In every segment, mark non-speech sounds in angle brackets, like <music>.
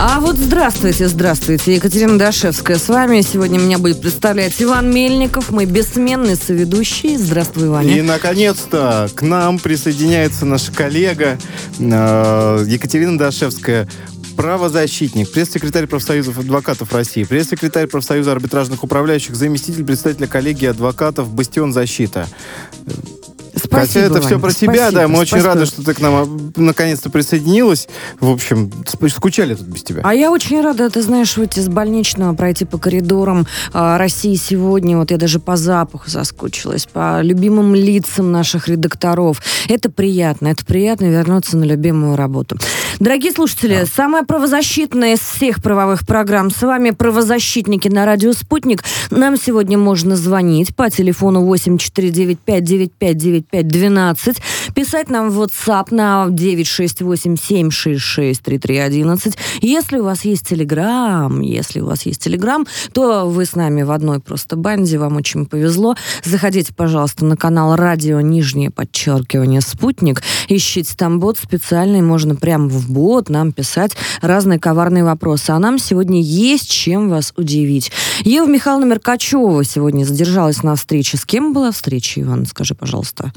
А вот здравствуйте, здравствуйте. Екатерина Дашевская с вами. Сегодня меня будет представлять Иван Мельников, мой бессменный соведущий. Здравствуй, Ваня. И, наконец-то, к нам присоединяется наша коллега э, Екатерина Дашевская, правозащитник, пресс-секретарь профсоюзов адвокатов России, пресс-секретарь профсоюза арбитражных управляющих, заместитель председателя коллегии адвокатов «Бастион защита». Спасибо, Хотя это все про спасибо, тебя, да. Мы спасибо. очень рады, что ты к нам а, наконец-то присоединилась. В общем, скучали тут без тебя. А я очень рада, ты знаешь, выйти из больничного, пройти по коридорам э, России сегодня. Вот я даже по запаху соскучилась, по любимым лицам наших редакторов. Это приятно, это приятно вернуться на любимую работу. Дорогие слушатели, самая правозащитная из всех правовых программ. С вами правозащитники на радио «Спутник». Нам сегодня можно звонить по телефону 8495 9595 12, писать нам в WhatsApp на 968-766-3311. Если у вас есть Телеграм, если у вас есть Телеграм, то вы с нами в одной просто банде, вам очень повезло. Заходите, пожалуйста, на канал радио нижнее подчеркивание «Спутник». Ищите там бот специальный, можно прямо в бот нам писать разные коварные вопросы. А нам сегодня есть чем вас удивить. Ева Михайловна Меркачева сегодня задержалась на встрече. С кем была встреча, Иван? Скажи, пожалуйста.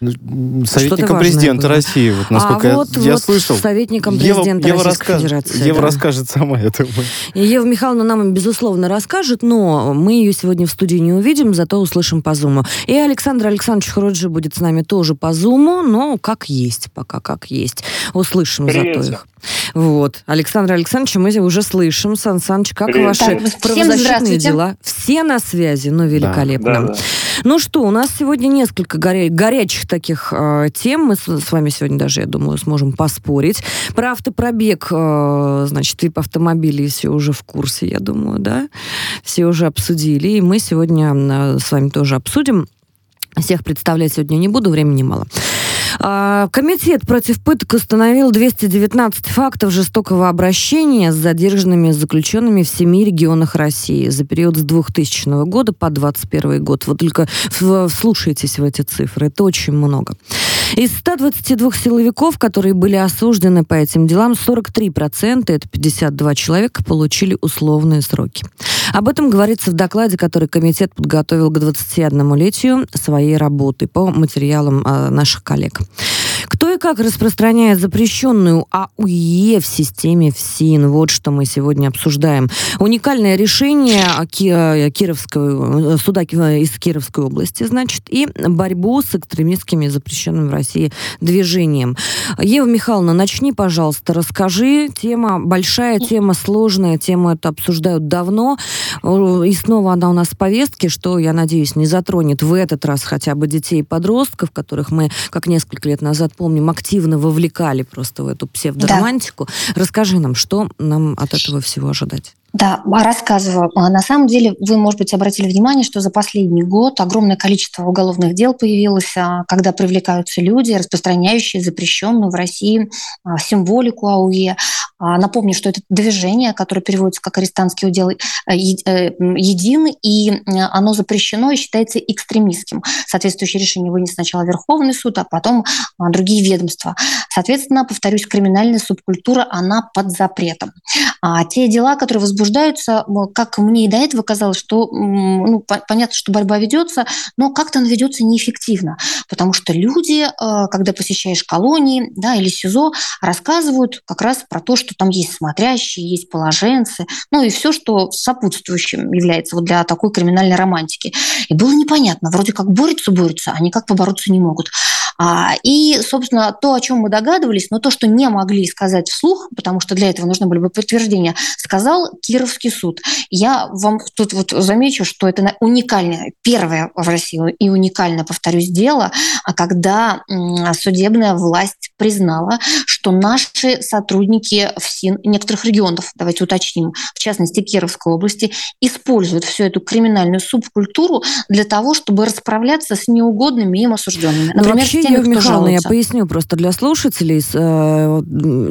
Советником президента было. России, вот насколько а вот, я, я вот слышал. советником президента Ева, Российской Ева Федерации. Ева да. расскажет сама, я думаю. И Ева Михайловна нам, безусловно, расскажет, но мы ее сегодня в студии не увидим, зато услышим по Зуму. И Александр Александрович Хуруджи будет с нами тоже по Зуму, но как есть, пока как есть. Услышим Привет. зато их. Вот. Александр Александрович, мы уже слышим. Сан Саныч, как Привет. ваши Так, всем правозащитные здравствуйте. дела? Все на связи, ну, великолепно. Да, да. Ну что, у нас сегодня несколько горя- горячих таких э, тем. Мы с, с вами сегодня даже, я думаю, сможем поспорить. Про автопробег, э, значит, тип автомобилей все уже в курсе, я думаю, да? Все уже обсудили. И мы сегодня э, с вами тоже обсудим. Всех представлять сегодня не буду, времени мало. А, Комитет против пыток установил 219 фактов жестокого обращения с задержанными заключенными в семи регионах России за период с 2000 года по 2021 год. Вот только вслушайтесь в эти цифры, это очень много. Из 122 силовиков, которые были осуждены по этим делам, 43%, это 52 человека, получили условные сроки. Об этом говорится в докладе, который комитет подготовил к 21-летию своей работы по материалам а, наших коллег. Кто и как распространяет запрещенную АУЕ в системе ФСИН? Вот что мы сегодня обсуждаем. Уникальное решение Ки- Кировского, э, суда из Кировской области, значит, и борьбу с экстремистскими запрещенным в России движением. Ева Михайловна, начни, пожалуйста, расскажи. Тема большая, тема сложная, тему эту обсуждают давно. И снова она у нас в повестке, что, я надеюсь, не затронет в этот раз хотя бы детей и подростков, которых мы, как несколько лет назад помним, активно вовлекали просто в эту псевдоромантику. Расскажи нам, что нам от этого всего ожидать? Да, а, рассказываю. А, На самом деле, вы, может быть, обратили внимание, что за последний год огромное количество уголовных дел появилось, а, когда привлекаются люди, распространяющие запрещенную в России символику АУЕ. Напомню, что это движение, которое переводится как арестантский удел, э, э, един, и э, оно запрещено и считается экстремистским. Соответствующее решение вынес сначала Верховный суд, а потом другие ведомства. Соответственно, повторюсь, криминальная субкультура, она под запретом. А те дела, которые возбуждаются, м, как мне и до этого казалось, что ну, по- понятно, что борьба ведется, но как-то она ведется неэффективно, потому что люди, э, когда посещаешь колонии да, или СИЗО, рассказывают как раз про то, что там есть смотрящие, есть положенцы, ну и все, что сопутствующим является вот для такой криминальной романтики. И было непонятно, вроде как борются, борются, а никак побороться не могут. А, и, собственно, то, о чем мы догадывались, но то, что не могли сказать вслух, потому что для этого нужны были бы подтверждения, сказал Кировский суд. Я вам тут вот замечу, что это уникальное, первое в России и уникальное, повторюсь, дело, а когда судебная власть признала, что наши сотрудники в СИН некоторых регионов, давайте уточним, в частности Кировской области, используют всю эту криминальную субкультуру для того, чтобы расправляться с неугодными им осужденными. Например, ну, вообще, теми, Ева Михайловна, я поясню просто для слушателей. Э,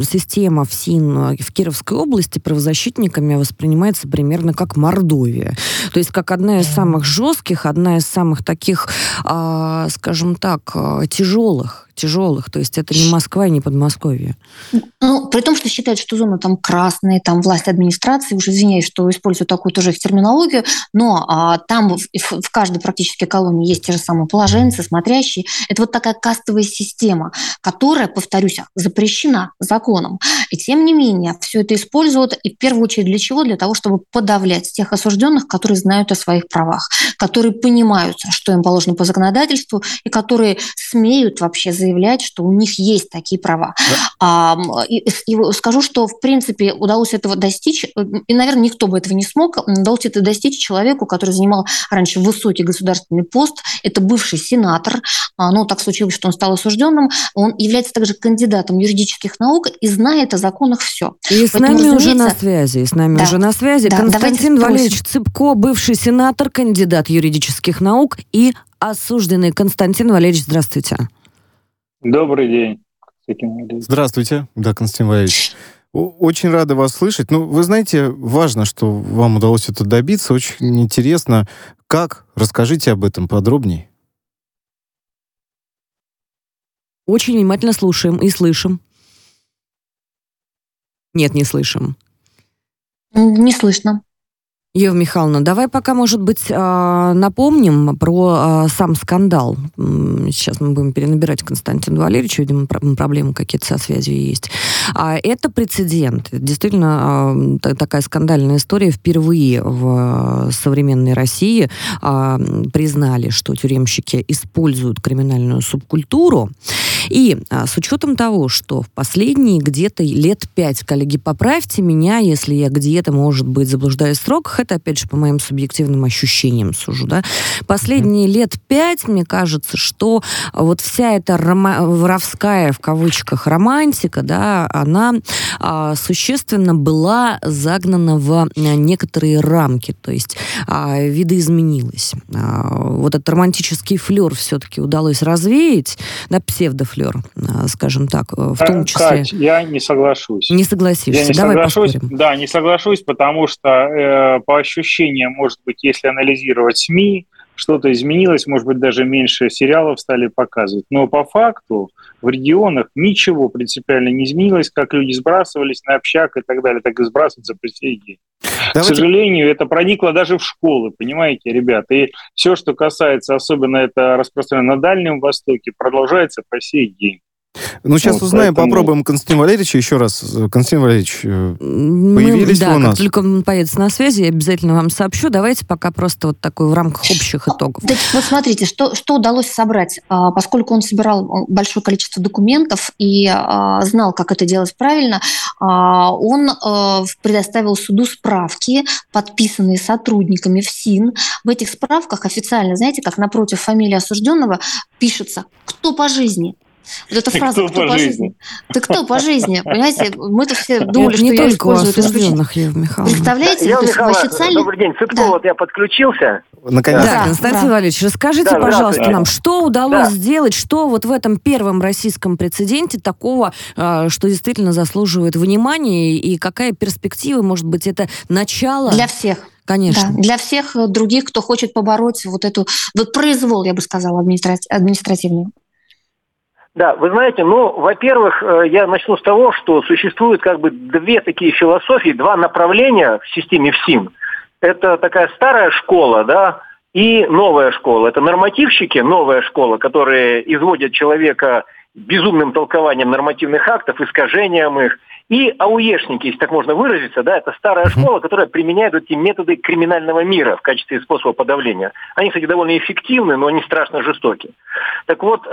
система в СИН в Кировской области правозащитниками воспринимается примерно как Мордовия. То есть как одна из самых жестких, одна из самых таких, э, скажем так, э, тяжелых тяжелых, то есть это не Москва и не Подмосковье. Ну, при том, что считают, что зона там красная, там власть администрации, уже извиняюсь, что использую такую тоже терминологию, но а, там в, в каждой практически колонии есть те же самые положенцы, смотрящие. Это вот такая кастовая система, которая, повторюсь, запрещена законом. И тем не менее, все это используют, и в первую очередь для чего? Для того, чтобы подавлять тех осужденных, которые знают о своих правах, которые понимают, что им положено по законодательству, и которые смеют вообще заявить заявлять, что у них есть такие права. Да. А, и, и скажу, что в принципе удалось этого достичь, и, наверное, никто бы этого не смог, удалось это достичь человеку, который занимал раньше высокий государственный пост, это бывший сенатор, а, ну, так случилось, что он стал осужденным, он является также кандидатом юридических наук и знает о законах все. И с Поэтому, нами уже на связи, с нами да. уже на связи да, Константин Валерьевич Цыпко, бывший сенатор, кандидат юридических наук и осужденный. Константин Валерьевич, здравствуйте. Добрый день. Здравствуйте, да, Константин Валерьевич. Очень рада вас слышать. Ну, вы знаете, важно, что вам удалось это добиться. Очень интересно. Как? Расскажите об этом подробнее. Очень внимательно слушаем и слышим. Нет, не слышим. Не слышно. Ева Михайловна, давай пока, может быть, а, напомним про а, сам скандал. Сейчас мы будем перенабирать Константину Валерьевичу, видимо, проблемы какие-то со связью есть. А Это прецедент. Действительно, такая скандальная история. Впервые в современной России признали, что тюремщики используют криминальную субкультуру. И с учетом того, что в последние где-то лет пять, коллеги, поправьте меня, если я где-то, может быть, заблуждаюсь в сроках, это, опять же, по моим субъективным ощущениям сужу, да, последние mm-hmm. лет пять, мне кажется, что вот вся эта рома- воровская, в кавычках, романтика, да, она а, существенно была загнана в некоторые рамки, то есть а, видоизменилась. А, вот этот романтический флер все-таки удалось развеять, да, псевдофлер, а, скажем так, в том числе. Кать, я не соглашусь. Не согласишься. Я не Давай соглашусь. Поспорим. Да, не соглашусь, потому что э, по ощущениям, может быть, если анализировать СМИ, что-то изменилось, может быть, даже меньше сериалов стали показывать. Но по факту в регионах ничего принципиально не изменилось, как люди сбрасывались на общак и так далее, так и сбрасываются по сей день. Давайте... К сожалению, это проникло даже в школы, понимаете, ребята. И все, что касается, особенно это распространено на Дальнем Востоке, продолжается по сей день. Ну, сейчас ну, узнаем, поэтому... попробуем Константин Валерьевич еще раз. Константин Валерьевич, э, появились Мы, да, у нас? как только он появится на связи, я обязательно вам сообщу. Давайте пока просто вот такой в рамках общих итогов. Да, вот смотрите, что, что удалось собрать. А, поскольку он собирал большое количество документов и а, знал, как это делать правильно, а, он предоставил суду справки, подписанные сотрудниками ФСИН. В этих справках официально, знаете, как напротив фамилии осужденного пишется «Кто по жизни?». Вот эта фраза «кто, кто по жизни?». жизни? Ты кто по жизни? Понимаете, мы-то все думали, что не я использую осужденных, Ева Михайловна. Представляете? Ева Михайловна, официально... добрый день. Цыпко, да. вот я подключился. Наконец. Да, Константин да. Валерьевич, расскажите, да, пожалуйста, нам, что удалось да. сделать, что вот в этом первом российском прецеденте такого, а, что действительно заслуживает внимания, и какая перспектива, может быть, это начало... Для всех. Конечно. Да, для всех других, кто хочет побороть вот эту вот произвол, я бы сказала, административный. Да, вы знаете, ну, во-первых, э, я начну с того, что существуют как бы две такие философии, два направления в системе ФСИН. Это такая старая школа, да, и новая школа. Это нормативщики, новая школа, которые изводят человека безумным толкованием нормативных актов, искажением их и ауешники, если так можно выразиться, да, это старая школа, которая применяет эти методы криминального мира в качестве способа подавления. Они, кстати, довольно эффективны, но они страшно жестоки. Так вот, э,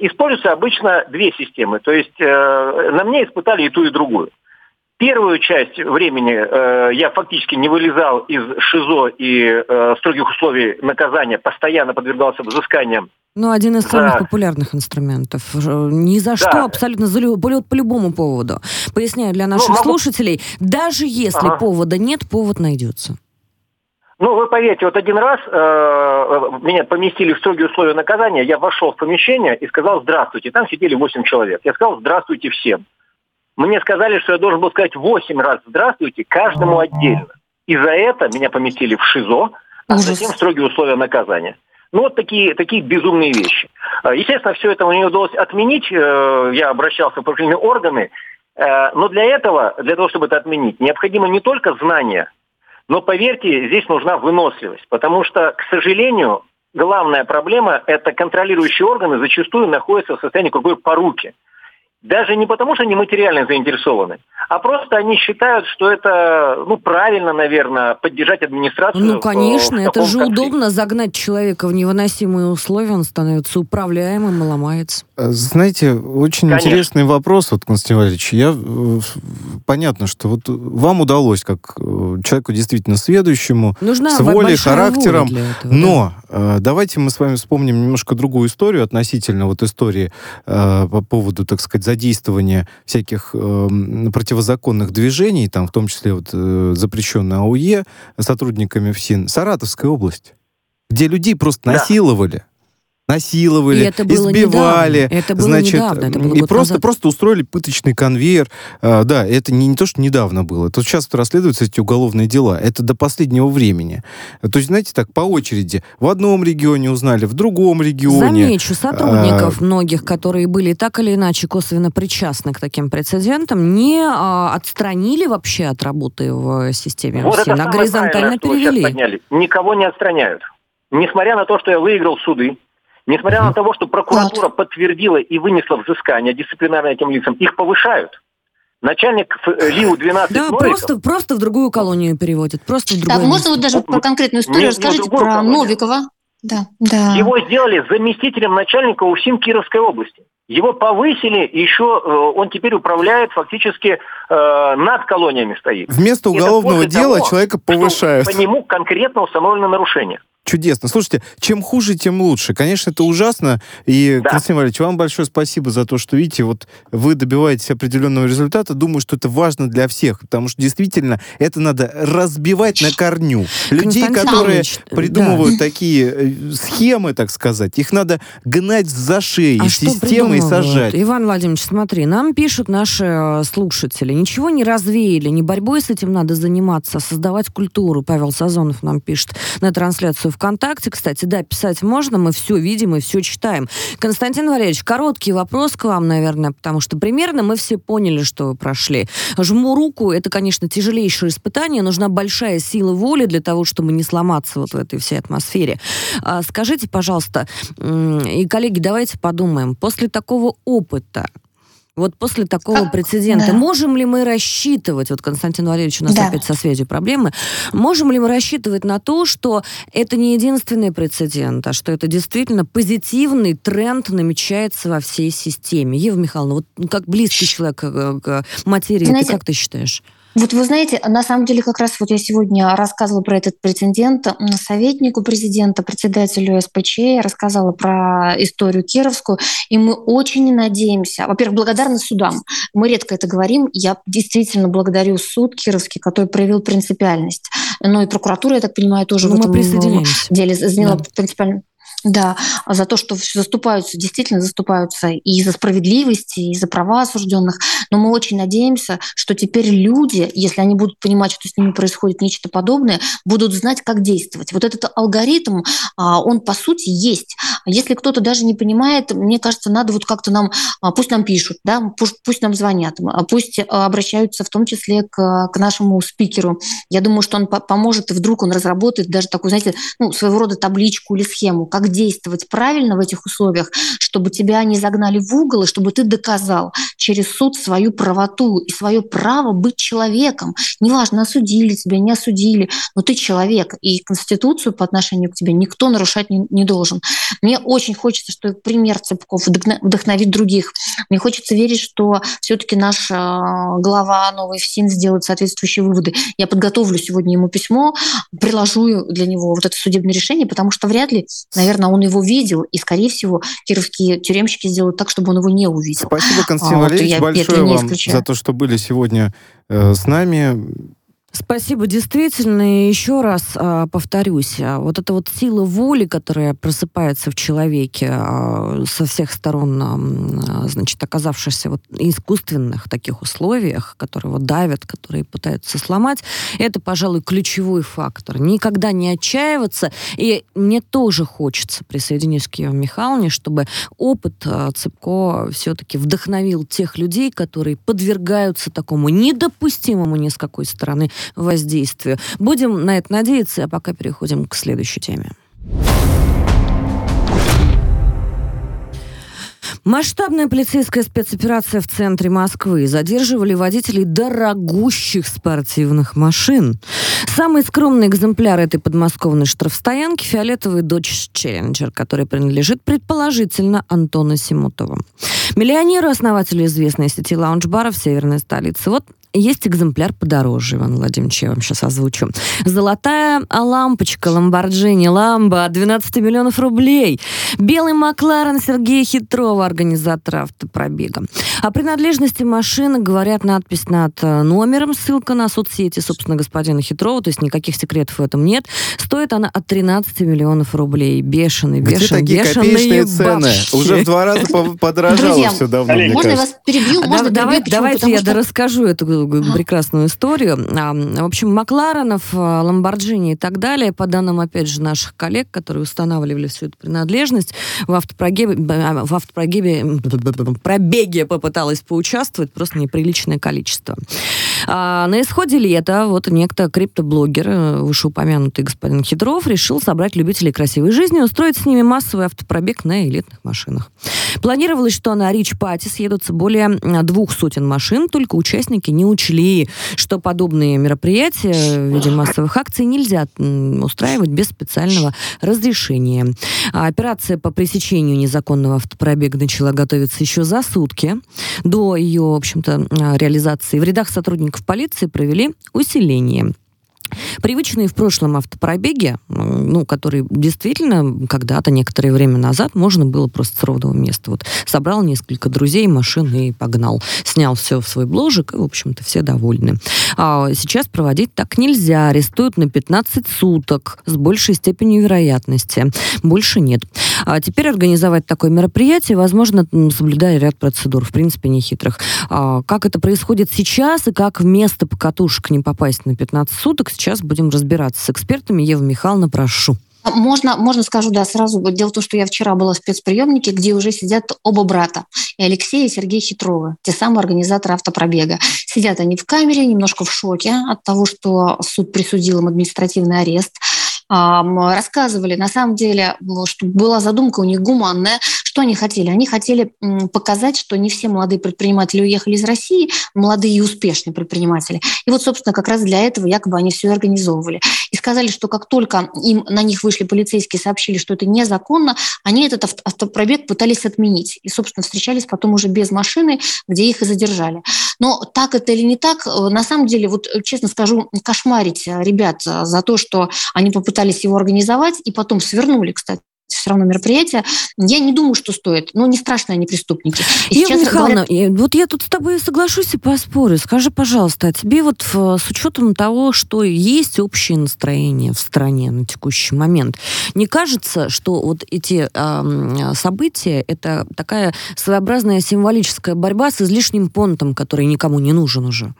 используются обычно две системы. То есть э, на мне испытали и ту, и другую. Первую часть времени э, я фактически не вылезал из ШИЗО и э, строгих условий наказания, постоянно подвергался взысканиям. Ну, один из самых да. популярных инструментов. Ни за да. что, абсолютно за, по, по любому поводу. Поясняю для наших ну, могу... слушателей, даже если ага. повода нет, повод найдется. Ну, вы поверьте, вот один раз э, э, меня поместили в строгие условия наказания, я вошел в помещение и сказал «здравствуйте». Там сидели 8 человек. Я сказал «здравствуйте всем». Мне сказали, что я должен был сказать 8 раз «здравствуйте» каждому отдельно. И за это меня поместили в ШИЗО, а затем в строгие условия наказания. Ну, вот такие, такие безумные вещи. Э, естественно, все это мне удалось отменить. Э, я обращался в правоохранительные органы. Но для этого, для того, чтобы это отменить, необходимо не только знания, но поверьте, здесь нужна выносливость, потому что, к сожалению, главная проблема – это контролирующие органы зачастую находятся в состоянии круговой поруки. Даже не потому, что они материально заинтересованы, а просто они считают, что это, ну, правильно, наверное, поддержать администрацию. Ну, конечно, в, в это же конфликте. удобно загнать человека в невыносимые условия, он становится управляемым и ломается. Э, знаете, очень конечно. интересный вопрос, вот, Константин Валерьевич. Я, э, понятно, что вот вам удалось, как э, человеку действительно сведущему, Нужна с волей, характером, этого, но да? давайте мы с вами вспомним немножко другую историю относительно вот истории по поводу, так сказать, задействования всяких э, противозаконных движений, там, в том числе вот, э, запрещенной АУЕ, сотрудниками ФСИН, Саратовская область, где людей просто да. Насиловали насиловали, это было избивали, недавно. это было значит, недавно, это было и просто назад. просто устроили пыточный конвейер. А, да, это не, не то, что недавно было. Это сейчас расследуются эти уголовные дела. Это до последнего времени. То есть, знаете, так по очереди. В одном регионе узнали, в другом регионе. Замечу, сотрудников а, многих, которые были так или иначе косвенно причастны к таким прецедентам, не а, отстранили вообще от работы в системе вот России. На горизонтально перевели. Никого не отстраняют. Несмотря на то, что я выиграл суды, Несмотря на то, что прокуратура подтвердила и вынесла взыскание дисциплинарное этим лицам, их повышают. Начальник э, ЛИУ-12 Да, Новиков, просто, просто в другую колонию переводят, просто в другую. Да, можно вот даже про конкретную историю не, расскажите не про колонию. Новикова? Да, да. Его сделали заместителем начальника УФСИН Кировской области. Его повысили, еще э, он теперь управляет фактически э, над колониями стоит. Вместо уголовного дела того, человека повышают. По нему конкретно установлено нарушение. Чудесно. Слушайте, чем хуже, тем лучше. Конечно, это ужасно. И, да. Константин Валерьевич, вам большое спасибо за то, что, видите, вот вы добиваетесь определенного результата. Думаю, что это важно для всех, потому что действительно это надо разбивать на корню. Людей, которые придумывают да. такие э, схемы, так сказать, их надо гнать за шею а системы и сажать. Иван Владимирович, смотри, нам пишут наши э, слушатели. Ничего не развеяли, не борьбой с этим надо заниматься, а создавать культуру. Павел Сазонов нам пишет на трансляцию ВКонтакте, кстати, да, писать можно, мы все видим и все читаем. Константин Валерьевич, короткий вопрос к вам, наверное, потому что примерно мы все поняли, что вы прошли. Жму руку, это, конечно, тяжелейшее испытание, нужна большая сила воли для того, чтобы не сломаться вот в этой всей атмосфере. А, скажите, пожалуйста, и, коллеги, давайте подумаем, после такого опыта, вот после такого как? прецедента, да. можем ли мы рассчитывать, вот Константин Валерьевич у нас да. опять со связью проблемы, можем ли мы рассчитывать на то, что это не единственный прецедент, а что это действительно позитивный тренд намечается во всей системе? Ева Михайловна, вот как близкий человек к, к материи, Знаете, ты как ты считаешь? Вот вы знаете, на самом деле как раз вот я сегодня рассказывала про этот прецедент советнику президента, председателю СПЧ, я рассказала про историю Кировскую, и мы очень надеемся, во-первых, благодарны судам. Мы редко это говорим, я действительно благодарю суд Кировский, который проявил принципиальность. Но и прокуратура, я так понимаю, тоже Но в этом деле заняла да. принципиальную да, за то, что заступаются, действительно заступаются и за справедливость, и за права осужденных. Но мы очень надеемся, что теперь люди, если они будут понимать, что с ними происходит нечто подобное, будут знать, как действовать. Вот этот алгоритм, а, он по сути есть. Если кто-то даже не понимает, мне кажется, надо вот как-то нам, а, пусть нам пишут, да, пусть, пусть нам звонят, а, пусть обращаются в том числе к, к нашему спикеру. Я думаю, что он поможет, и вдруг он разработает даже такую, знаете, ну, своего рода табличку или схему, как действовать правильно в этих условиях, чтобы тебя не загнали в угол, и чтобы ты доказал через суд свою правоту и свое право быть человеком. Неважно, осудили тебя, не осудили, но ты человек, и Конституцию по отношению к тебе никто нарушать не, не должен. Мне очень хочется, что пример Цыпков вдохновит других. Мне хочется верить, что все-таки наш а, глава новый ФСИН сделает соответствующие выводы. Я подготовлю сегодня ему письмо, приложу для него вот это судебное решение, потому что вряд ли, наверное, он его видел, и, скорее всего, кировские тюремщики сделают так, чтобы он его не увидел. Спасибо, Константин а, Валерьевич, вот большое вам за то, что были сегодня э, с нами. Спасибо, действительно. И еще раз э, повторюсь, а, вот эта вот сила воли, которая просыпается в человеке э, со всех сторон, э, значит, оказавшись вот искусственных таких условиях, которые вот давят, которые пытаются сломать, это, пожалуй, ключевой фактор. Никогда не отчаиваться. И мне тоже хочется присоединиться к Еве Михайловне, чтобы опыт э, Цыпко все-таки вдохновил тех людей, которые подвергаются такому недопустимому ни с какой стороны воздействию. Будем на это надеяться, а пока переходим к следующей теме. Масштабная полицейская спецоперация в центре Москвы. Задерживали водителей дорогущих спортивных машин. Самый скромный экземпляр этой подмосковной штрафстоянки – фиолетовый Dodge Challenger, который принадлежит предположительно Антону Симутову. Миллионеру, основателю известной сети лаунж-баров северной столицы. Вот есть экземпляр подороже, Иван Владимирович, я вам сейчас озвучу. Золотая лампочка Ламборджини Ламба 12 миллионов рублей. Белый Макларен Сергея Хитрова, организатора автопробега. О принадлежности машины говорят надпись над э, номером, ссылка на соцсети, собственно, господина Хитрова, то есть никаких секретов в этом нет. Стоит она от 13 миллионов рублей. Бешеный, бешеный, Где такие копеечные цены? Уже в два раза подорожало все давно, Можно я вас перебью? Можно Давайте я расскажу эту прекрасную историю. В общем, Макларенов, а, Ламборджини и так далее, по данным, опять же, наших коллег, которые устанавливали всю эту принадлежность, в автопрогибе, а, в автопрогибе, пробеге попыталась поучаствовать просто неприличное количество. А на исходе лета вот некто криптоблогер, э, вышеупомянутый господин Хитров, решил собрать любителей красивой жизни и устроить с ними массовый автопробег на элитных машинах. Планировалось, что на Рич Пати съедутся более двух сотен машин, только участники не учли, что подобные мероприятия в виде массовых акций нельзя устраивать без специального разрешения. А операция по пресечению незаконного автопробега начала готовиться еще за сутки до ее, в общем-то, реализации. В рядах сотрудников полиции провели усиление Привычные в прошлом автопробеги, ну, которые действительно когда-то, некоторое время назад, можно было просто с ровного места. Вот собрал несколько друзей, машин и погнал. Снял все в свой бложик, и, в общем-то, все довольны. А сейчас проводить так нельзя. Арестуют на 15 суток с большей степенью вероятности. Больше нет. А теперь организовать такое мероприятие возможно, соблюдая ряд процедур, в принципе, нехитрых. А как это происходит сейчас и как вместо покатушек не попасть на 15 суток, сейчас будем разбираться с экспертами. Ева Михайловна, прошу. Можно, можно скажу, да, сразу. Дело в том, что я вчера была в спецприемнике, где уже сидят оба брата, и Алексей и Сергей Хитровы, те самые организаторы автопробега. Сидят они в камере, немножко в шоке от того, что суд присудил им административный арест рассказывали, на самом деле, что была задумка у них гуманная. Что они хотели? Они хотели показать, что не все молодые предприниматели уехали из России, молодые и успешные предприниматели. И вот, собственно, как раз для этого якобы они все организовывали. И сказали, что как только им на них вышли полицейские, сообщили, что это незаконно, они этот автопробег пытались отменить. И, собственно, встречались потом уже без машины, где их и задержали. Но так это или не так, э, на самом деле, вот честно скажу, кошмарить ребят за то, что они попытались пытались его организовать и потом свернули, кстати, все равно мероприятие. Я не думаю, что стоит. Но не страшно, они преступники. И Ева Михайловна, говорят... вот я тут с тобой соглашусь и поспорю. Скажи, пожалуйста, а тебе вот с учетом того, что есть общее настроение в стране на текущий момент, не кажется, что вот эти э, события это такая своеобразная символическая борьба с излишним понтом, который никому не нужен уже?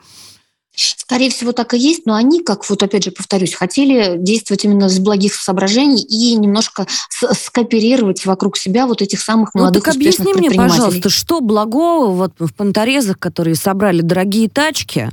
Скорее всего, так и есть, но они, как вот опять же повторюсь, хотели действовать именно с благих соображений и немножко скооперировать вокруг себя вот этих самых ну, молодых ну, так объясни мне, пожалуйста, что благого вот в понторезах, которые собрали дорогие тачки,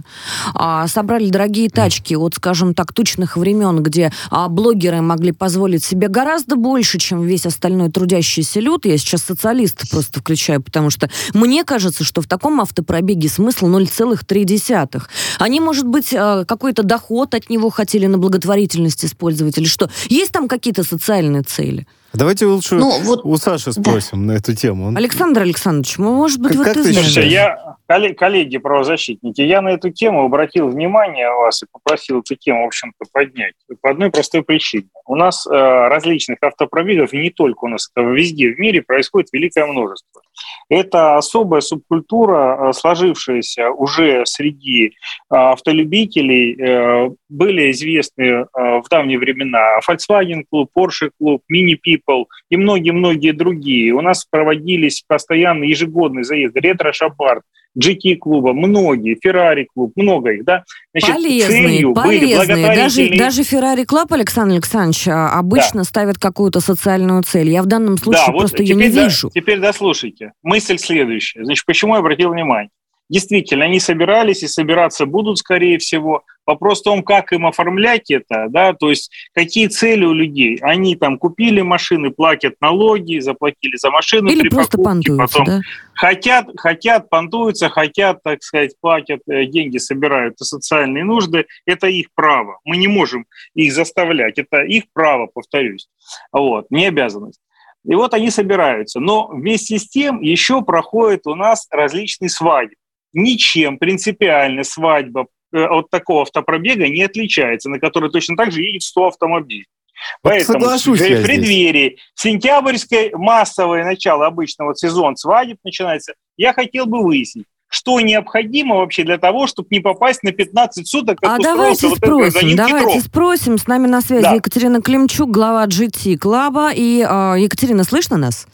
а, собрали дорогие тачки от, скажем так, тучных времен, где а, блогеры могли позволить себе гораздо больше, чем весь остальной трудящийся люд. Я сейчас социалиста просто включаю, потому что мне кажется, что в таком автопробеге смысл 0,3. Они, может быть, а, какой-то доход от него хотели на благотворительность использовать или что? Есть там какие-то социальные цели? Давайте лучше ну, вот, у Саши спросим да. на эту тему. Александр Александрович, может быть, как, вот как ты знаешь? Я, коллеги правозащитники, я на эту тему обратил внимание вас и попросил эту тему, в общем-то, поднять. По одной простой причине. У нас э, различных автопробегов, и не только у нас, это везде в мире происходит великое множество. Это особая субкультура, э, сложившаяся уже среди э, автолюбителей. Были известны в давние времена Volkswagen клуб, Porsche клуб, Mini People и многие-многие другие. У нас проводились постоянно ежегодные заезды, ретро-шабард, GT-клуба, многие, Ferrari клуб, много их, да? Значит, полезные, полезные. Даже, даже Ferrari Club, Александр Александрович, а, обычно да. ставят какую-то социальную цель. Я в данном случае да, просто вот ее не да, вижу. Теперь дослушайте. Мысль следующая. Значит, почему я обратил внимание? Действительно, они собирались и собираться будут, скорее всего. Вопрос в том, как им оформлять это, да, то есть какие цели у людей. Они там купили машины, платят налоги, заплатили за машину Или при просто покупке, потом да? хотят, хотят, понтуются, хотят, так сказать, платят э, деньги, собирают на социальные нужды. Это их право. Мы не можем их заставлять. Это их право, повторюсь. Вот, не обязанность. И вот они собираются. Но вместе с тем еще проходят у нас различные свадьбы ничем принципиально свадьба от такого автопробега не отличается, на который точно так же едет 100 автомобилей. Поэтому в преддверии сентябрьской массовое начало обычного сезона свадеб начинается. Я хотел бы выяснить, что необходимо вообще для того, чтобы не попасть на 15 суток, как а давайте вот спросим, давайте Петров. спросим. С нами на связи да. Екатерина Климчук, глава GT Клаба. И э, Екатерина, слышно нас?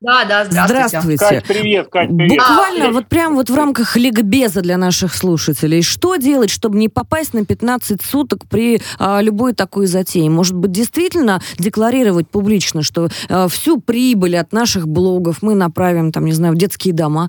Да, да, здравствуйте. Здравствуйте. Кать, привет, Кать, привет. Буквально а, вот прям вот в рамках ликбеза для наших слушателей. Что делать, чтобы не попасть на 15 суток при а, любой такой затее? Может быть, действительно декларировать публично, что а, всю прибыль от наших блогов мы направим, там, не знаю, в детские дома?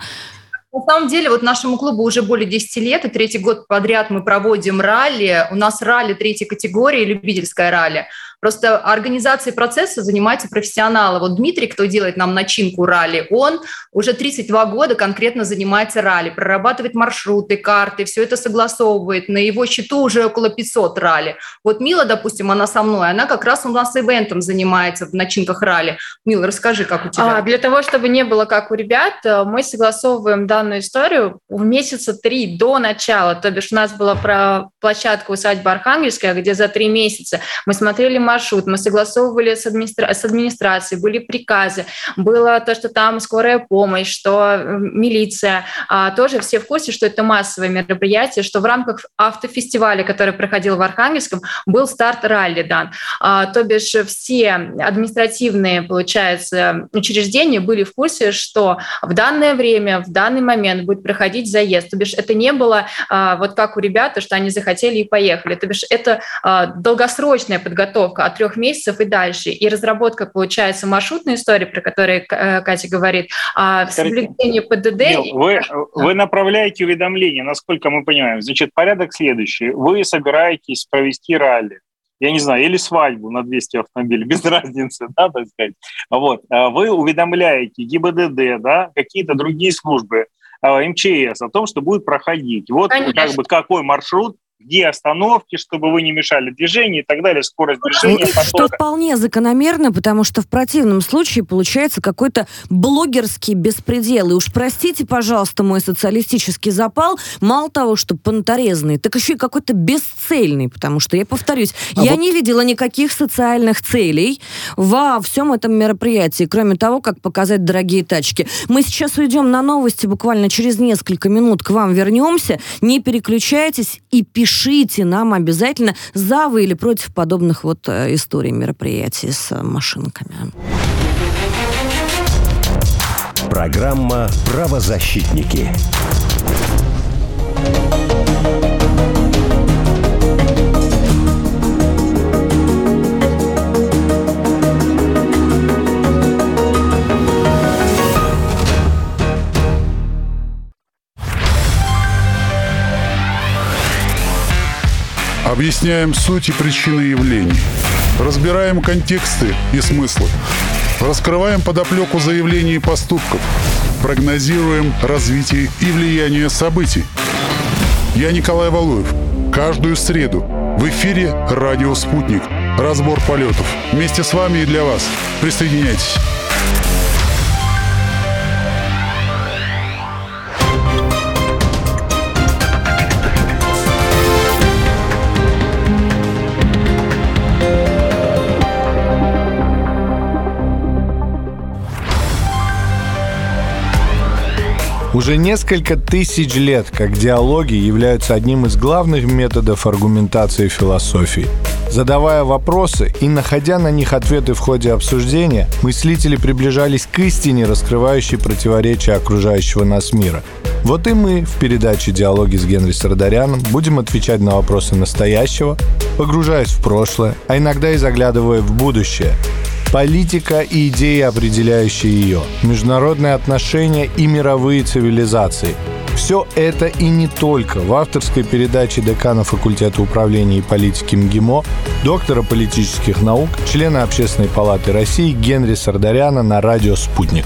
На самом деле, вот нашему клубу уже более 10 лет, и третий год подряд мы проводим ралли. У нас ралли третьей категории, любительское ралли – Просто организацией процесса занимаются профессионалы. Вот Дмитрий, кто делает нам начинку ралли, он уже 32 года конкретно занимается ралли, прорабатывает маршруты, карты, все это согласовывает. На его счету уже около 500 ралли. Вот Мила, допустим, она со мной, она как раз у нас ивентом занимается в начинках ралли. Мила, расскажи, как у тебя. А, для того, чтобы не было как у ребят, э, мы согласовываем данную историю в месяца три до начала. То бишь у нас была про площадка усадьба Архангельская, где за три месяца мы смотрели маршрут, мы согласовывали с, администра... с администрацией, были приказы, было то, что там скорая помощь, что милиция, а, тоже все в курсе, что это массовое мероприятие, что в рамках автофестиваля, который проходил в Архангельском, был старт ралли дан. А, то бишь все административные, получается, учреждения были в курсе, что в данное время, в данный момент будет проходить заезд. То бишь это не было а, вот как у ребят, что они захотели и поехали. То бишь это а, долгосрочная подготовка от трех месяцев и дальше. И разработка, получается, маршрутной истории, про которую э, Катя говорит, а соблюдение ПДД... Мил, вы, вы направляете уведомления, насколько мы понимаем. Значит, порядок следующий. Вы собираетесь провести ралли я не знаю, или свадьбу на 200 автомобилей, без разницы, да, так сказать. Вот. А вы уведомляете ГИБДД, да, какие-то другие службы, а, МЧС о том, что будет проходить. Вот Конечно. как бы какой маршрут где остановки, чтобы вы не мешали движению и так далее, скорость движения. Потока. Что вполне закономерно, потому что в противном случае получается какой-то блогерский беспредел. И уж простите, пожалуйста, мой социалистический запал, мало того, что понторезный, так еще и какой-то бесцельный, потому что, я повторюсь, а я вот... не видела никаких социальных целей во всем этом мероприятии, кроме того, как показать дорогие тачки. Мы сейчас уйдем на новости, буквально через несколько минут к вам вернемся. Не переключайтесь и пишите пишите нам обязательно, за вы или против подобных вот э, историй, мероприятий с э, машинками. Программа «Правозащитники». Объясняем суть и причины явлений. Разбираем контексты и смыслы. Раскрываем подоплеку заявлений и поступков. Прогнозируем развитие и влияние событий. Я Николай Валуев. Каждую среду в эфире «Радио Спутник». Разбор полетов. Вместе с вами и для вас. Присоединяйтесь. Уже несколько тысяч лет, как диалоги являются одним из главных методов аргументации философии. Задавая вопросы и находя на них ответы в ходе обсуждения, мыслители приближались к истине, раскрывающей противоречия окружающего нас мира. Вот и мы в передаче «Диалоги с Генри Сардаряном» будем отвечать на вопросы настоящего, погружаясь в прошлое, а иногда и заглядывая в будущее – Политика и идеи, определяющие ее, международные отношения и мировые цивилизации. Все это и не только в авторской передаче декана факультета управления и политики МГИМО, доктора политических наук, члена Общественной палаты России Генри Сардаряна на радио «Спутник».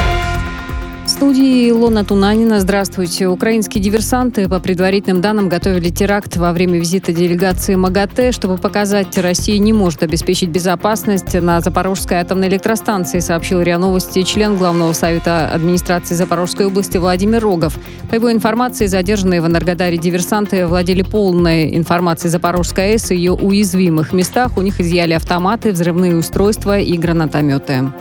студии Илона Тунанина. Здравствуйте. Украинские диверсанты, по предварительным данным, готовили теракт во время визита делегации МАГАТЭ, чтобы показать, Россия не может обеспечить безопасность на Запорожской атомной электростанции, сообщил РИА Новости член Главного совета администрации Запорожской области Владимир Рогов. По его информации, задержанные в Энергодаре диверсанты владели полной информацией Запорожской АЭС и ее уязвимых местах. У них изъяли автоматы, взрывные устройства и гранатометы.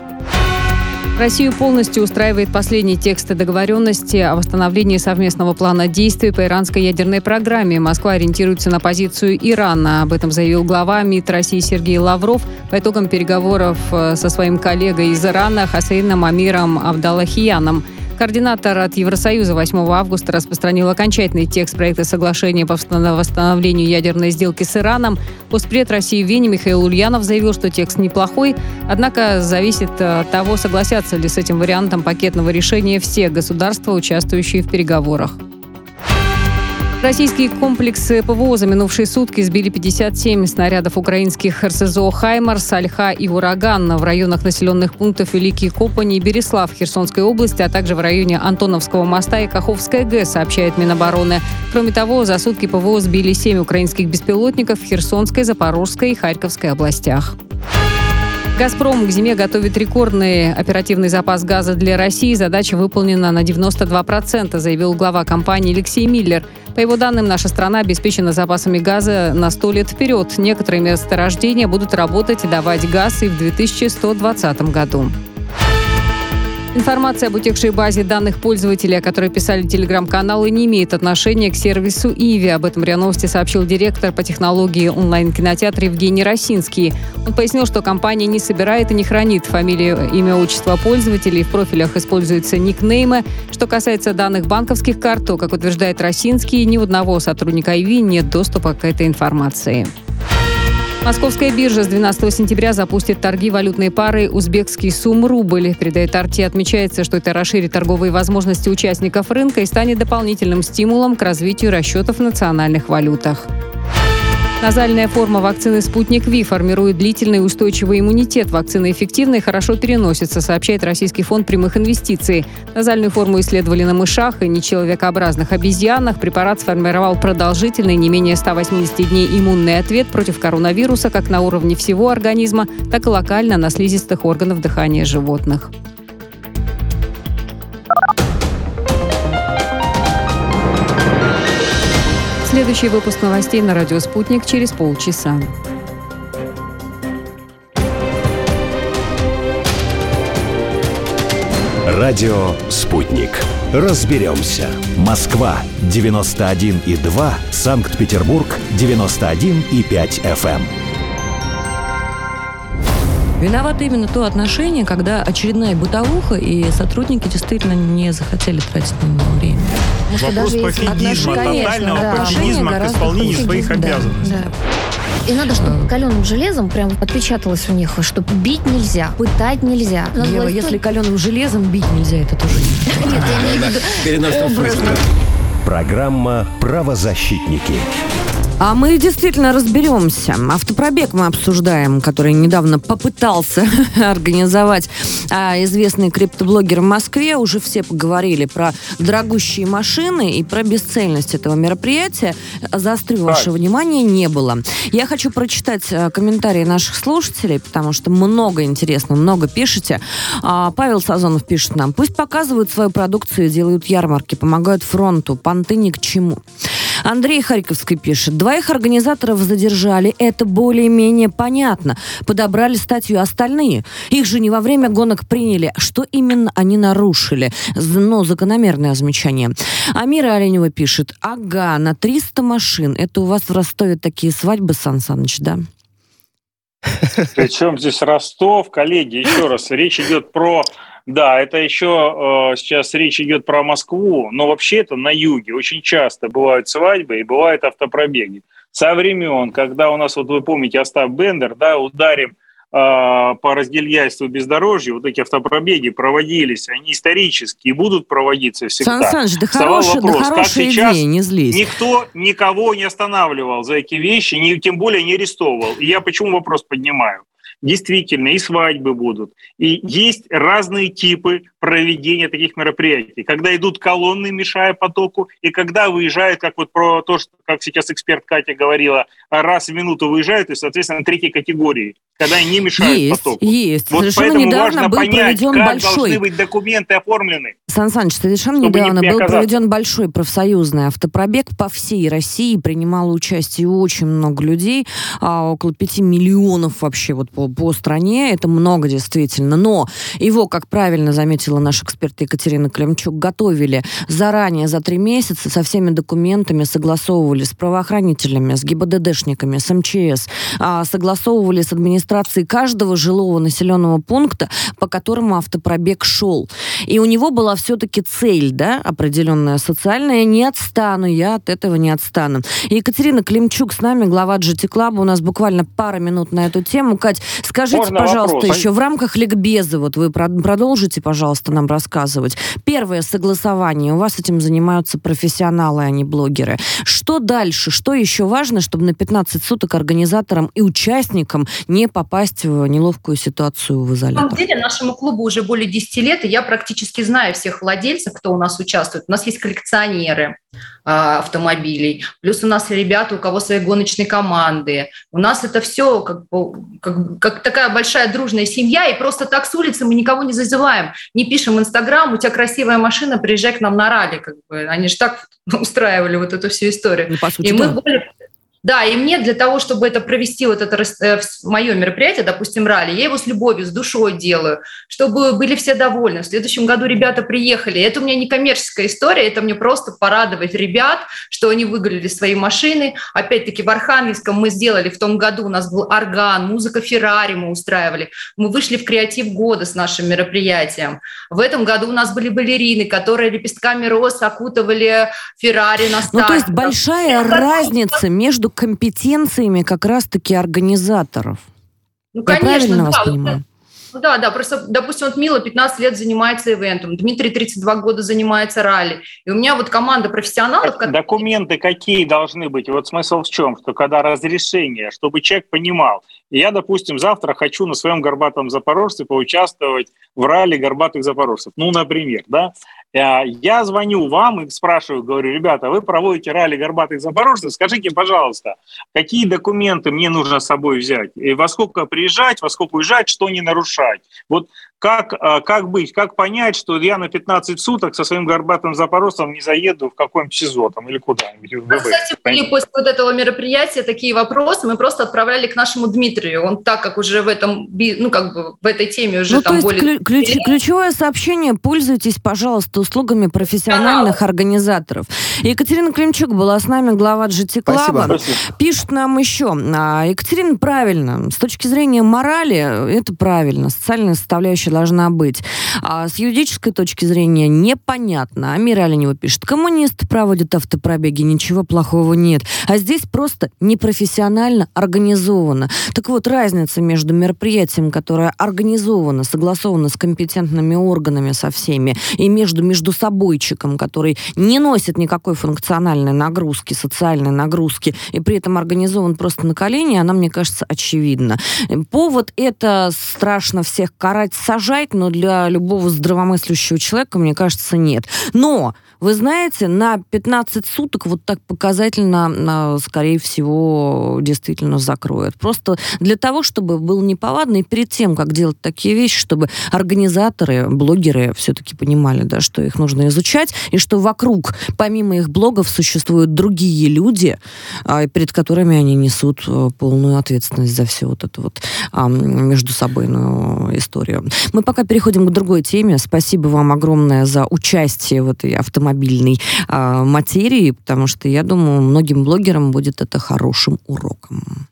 Россию полностью устраивает последний текст договоренности о восстановлении совместного плана действий по иранской ядерной программе. Москва ориентируется на позицию Ирана. Об этом заявил глава МИД России Сергей Лавров по итогам переговоров э, со своим коллегой из Ирана Хасейном Амиром Авдалахияном. Координатор от Евросоюза 8 августа распространил окончательный текст проекта соглашения по восстановлению ядерной сделки с Ираном. Постпред России в Вене Михаил Ульянов заявил, что текст неплохой, однако зависит от того, согласятся ли с этим вариантом пакетного решения все государства, участвующие в переговорах. Российские комплексы ПВО за минувшие сутки сбили 57 снарядов украинских РСЗО «Хаймарс», «Альха» и «Ураган» в районах населенных пунктов Великие Копани и Береслав Херсонской области, а также в районе Антоновского моста и Каховская ГЭС, сообщает Минобороны. Кроме того, за сутки ПВО сбили 7 украинских беспилотников в Херсонской, Запорожской и Харьковской областях. «Газпром» к зиме готовит рекордный оперативный запас газа для России. Задача выполнена на 92%, заявил глава компании Алексей Миллер. По его данным, наша страна обеспечена запасами газа на 100 лет вперед. Некоторые месторождения будут работать и давать газ и в 2120 году. Информация об утекшей базе данных пользователей, о которой писали телеграм-каналы, не имеет отношения к сервису Иви. Об этом РИА Новости сообщил директор по технологии онлайн-кинотеатра Евгений Росинский. Он пояснил, что компания не собирает и не хранит фамилию, имя, отчество пользователей. В профилях используются никнеймы. Что касается данных банковских карт, то, как утверждает Росинский, ни у одного сотрудника Иви нет доступа к этой информации. Московская биржа с 12 сентября запустит торги валютной пары узбекский сум-рубль. Передает Арти, отмечается, что это расширит торговые возможности участников рынка и станет дополнительным стимулом к развитию расчетов в национальных валютах. Назальная форма вакцины «Спутник Ви» формирует длительный устойчивый иммунитет. Вакцина эффективна и хорошо переносится, сообщает Российский фонд прямых инвестиций. Назальную форму исследовали на мышах и нечеловекообразных обезьянах. Препарат сформировал продолжительный, не менее 180 дней иммунный ответ против коронавируса как на уровне всего организма, так и локально на слизистых органов дыхания животных. Следующий выпуск новостей на радио «Спутник» через полчаса. Радио «Спутник». Разберемся. Москва, 91,2. Санкт-Петербург, 91,5 FM. Виновато именно то отношение, когда очередная бытовуха, и сотрудники действительно не захотели тратить на него время. Вопрос пофигизма, тотального да. пофигизма к исполнению своих обязанностей. Да. И надо, чтобы каленым железом прям отпечаталось у них, что бить нельзя, пытать нельзя. Ева, если каленым железом бить нельзя, это тоже нет. <laughs> Нет, я имею в виду образно. Программа «Правозащитники». А мы действительно разберемся. Автопробег мы обсуждаем, который недавно попытался <laughs> организовать а, известный криптоблогер в Москве. Уже все поговорили про дорогущие машины и про бесцельность этого мероприятия. Заострю ваше внимание, не было. Я хочу прочитать а, комментарии наших слушателей, потому что много интересного, много пишете. А, Павел Сазонов пишет нам. Пусть показывают свою продукцию, делают ярмарки, помогают фронту. Понты ни к чему. Андрей Харьковский пишет. Двоих организаторов задержали. Это более-менее понятно. Подобрали статью остальные. Их же не во время гонок приняли. Что именно они нарушили? Но закономерное замечание. Амира Оленева пишет. Ага, на 300 машин. Это у вас в Ростове такие свадьбы, Сан Саныч, да? Причем здесь Ростов, коллеги, еще раз, речь идет про да, это еще э, сейчас речь идет про Москву, но вообще это на юге очень часто бывают свадьбы и бывают автопробеги. Со времен, когда у нас, вот вы помните, Остап Бендер, да, ударим э, по разгильяйству бездорожью, вот эти автопробеги проводились, они исторические и будут проводиться всегда. Сан Саныч, да хорошая, вопрос, да хорошая как идея, не злись. Никто никого не останавливал за эти вещи, ни, тем более не арестовывал. И я почему вопрос поднимаю? Действительно и свадьбы будут. И есть разные типы проведения таких мероприятий. Когда идут колонны, мешая потоку, и когда выезжают, как вот про то, что, как сейчас эксперт Катя говорила, раз в минуту выезжают, и, соответственно, третьей категории, когда они не мешают есть, потоку. Есть, Вот совершенно поэтому недавно важно был понять, проведен как большой... должны быть документы оформлены. Сан Саныч, совершенно недавно не был проведен большой профсоюзный автопробег по всей России. Принимало участие очень много людей, а, около 5 миллионов вообще вот по, по стране. Это много действительно. Но его, как правильно заметила наш эксперт Екатерина Климчук, готовили заранее, за три месяца, со всеми документами, согласовывали с правоохранителями, с ГИБДДшниками, с МЧС, а, согласовывали с администрацией каждого жилого населенного пункта, по которому автопробег шел. И у него была все-таки цель, да, определенная социальная. Не отстану, я от этого не отстану. Екатерина Климчук с нами, глава GT Club. У нас буквально пара минут на эту тему. Кать, скажите, Можно пожалуйста, вопрос? еще в рамках ликбеза, вот вы про- продолжите, пожалуйста, нам рассказывать. Первое согласование. У вас этим занимаются профессионалы, а не блогеры. Что дальше? Что еще важно, чтобы на 15 суток организаторам и участникам не попасть в неловкую ситуацию в На изолятор? самом деле нашему клубу уже более 10 лет, и я практически знаю всех владельцев, кто у нас участвует. У нас есть коллекционеры а, автомобилей, плюс у нас ребята, у кого свои гоночные команды. У нас это все как, бы- как, как такая большая дружная семья, и просто так с улицы мы никого не зазываем. Не пишем Инстаграм, у тебя красивая машина, приезжай к нам на ралли. Как бы. Они же так <laughs> устраивали вот эту всю историю. Ну, по сути, И мы да. более да, и мне для того, чтобы это провести вот это э, мое мероприятие, допустим, ралли, я его с любовью, с душой делаю, чтобы были все довольны. В следующем году ребята приехали. Это у меня не коммерческая история, это мне просто порадовать ребят, что они выиграли свои машины. Опять-таки в Архангельском мы сделали в том году, у нас был орган, музыка Феррари мы устраивали. Мы вышли в креатив года с нашим мероприятием. В этом году у нас были балерины, которые лепестками роз окутывали Феррари на старте. Ну, то есть большая разница между компетенциями как раз-таки организаторов. Ну, Я конечно, правильно вас да. Вот, понимаю? ну да, да, просто, допустим, вот Мила 15 лет занимается ивентом, Дмитрий 32 года занимается ралли. И у меня вот команда профессионалов, которые... Документы какие должны быть? Вот смысл в чем? Что когда разрешение, чтобы человек понимал. Я, допустим, завтра хочу на своем горбатом запорожце поучаствовать в ралли горбатых запорожцев. Ну, например, да? Э, Я звоню вам и спрашиваю, говорю, ребята, вы проводите ралли горбатых запорожцев, скажите, пожалуйста, какие документы мне нужно с собой взять? И во сколько приезжать, во сколько уезжать, что не нарушать? Вот как, э, как быть, как понять, что я на 15 суток со своим горбатым запорожцем не заеду в каком-нибудь СИЗО там, или куда-нибудь? Ну? Кстати, были после вот этого мероприятия такие вопросы, мы просто отправляли к нашему Дмитрию. Он так как уже в этом, ну как бы в этой теме уже Ну, то там есть более... клю- ключ- ключевое сообщение «Пользуйтесь, пожалуйста, услугами профессиональных организаторов». Екатерина Климчук была с нами, глава GT. Club. Пишут нам еще. а, Екатерина, правильно. С точки зрения морали, это правильно. Социальная составляющая вообще должна быть. А с юридической точки зрения непонятно. Амир Оленева пишет, коммунисты проводят автопробеги, ничего плохого нет. А здесь просто непрофессионально организовано. Так вот, разница между мероприятием, которое организовано, согласовано с компетентными органами, со всеми, и между между собойчиком, который не носит никакой функциональной нагрузки, социальной нагрузки, и при этом организован просто на колени, она, мне кажется, очевидна. Повод это страшно всех карать, сажать, но для любого здравомыслящего человека, мне кажется, нет. Но вы знаете, на 15 суток вот так показательно, скорее всего, действительно закроют. Просто для того, чтобы было неповадно, и перед тем, как делать такие вещи, чтобы организаторы, блогеры все-таки понимали, да, что их нужно изучать, и что вокруг, помимо их блогов, существуют другие люди, а, перед которыми они несут э, полную ответственность за всю вот эту вот между собойную историю. Мы пока переходим к другой теме. Спасибо вам огромное за участие в этой автомобильной э, материи, потому что я думаю, многим блогерам будет это хорошим уроком.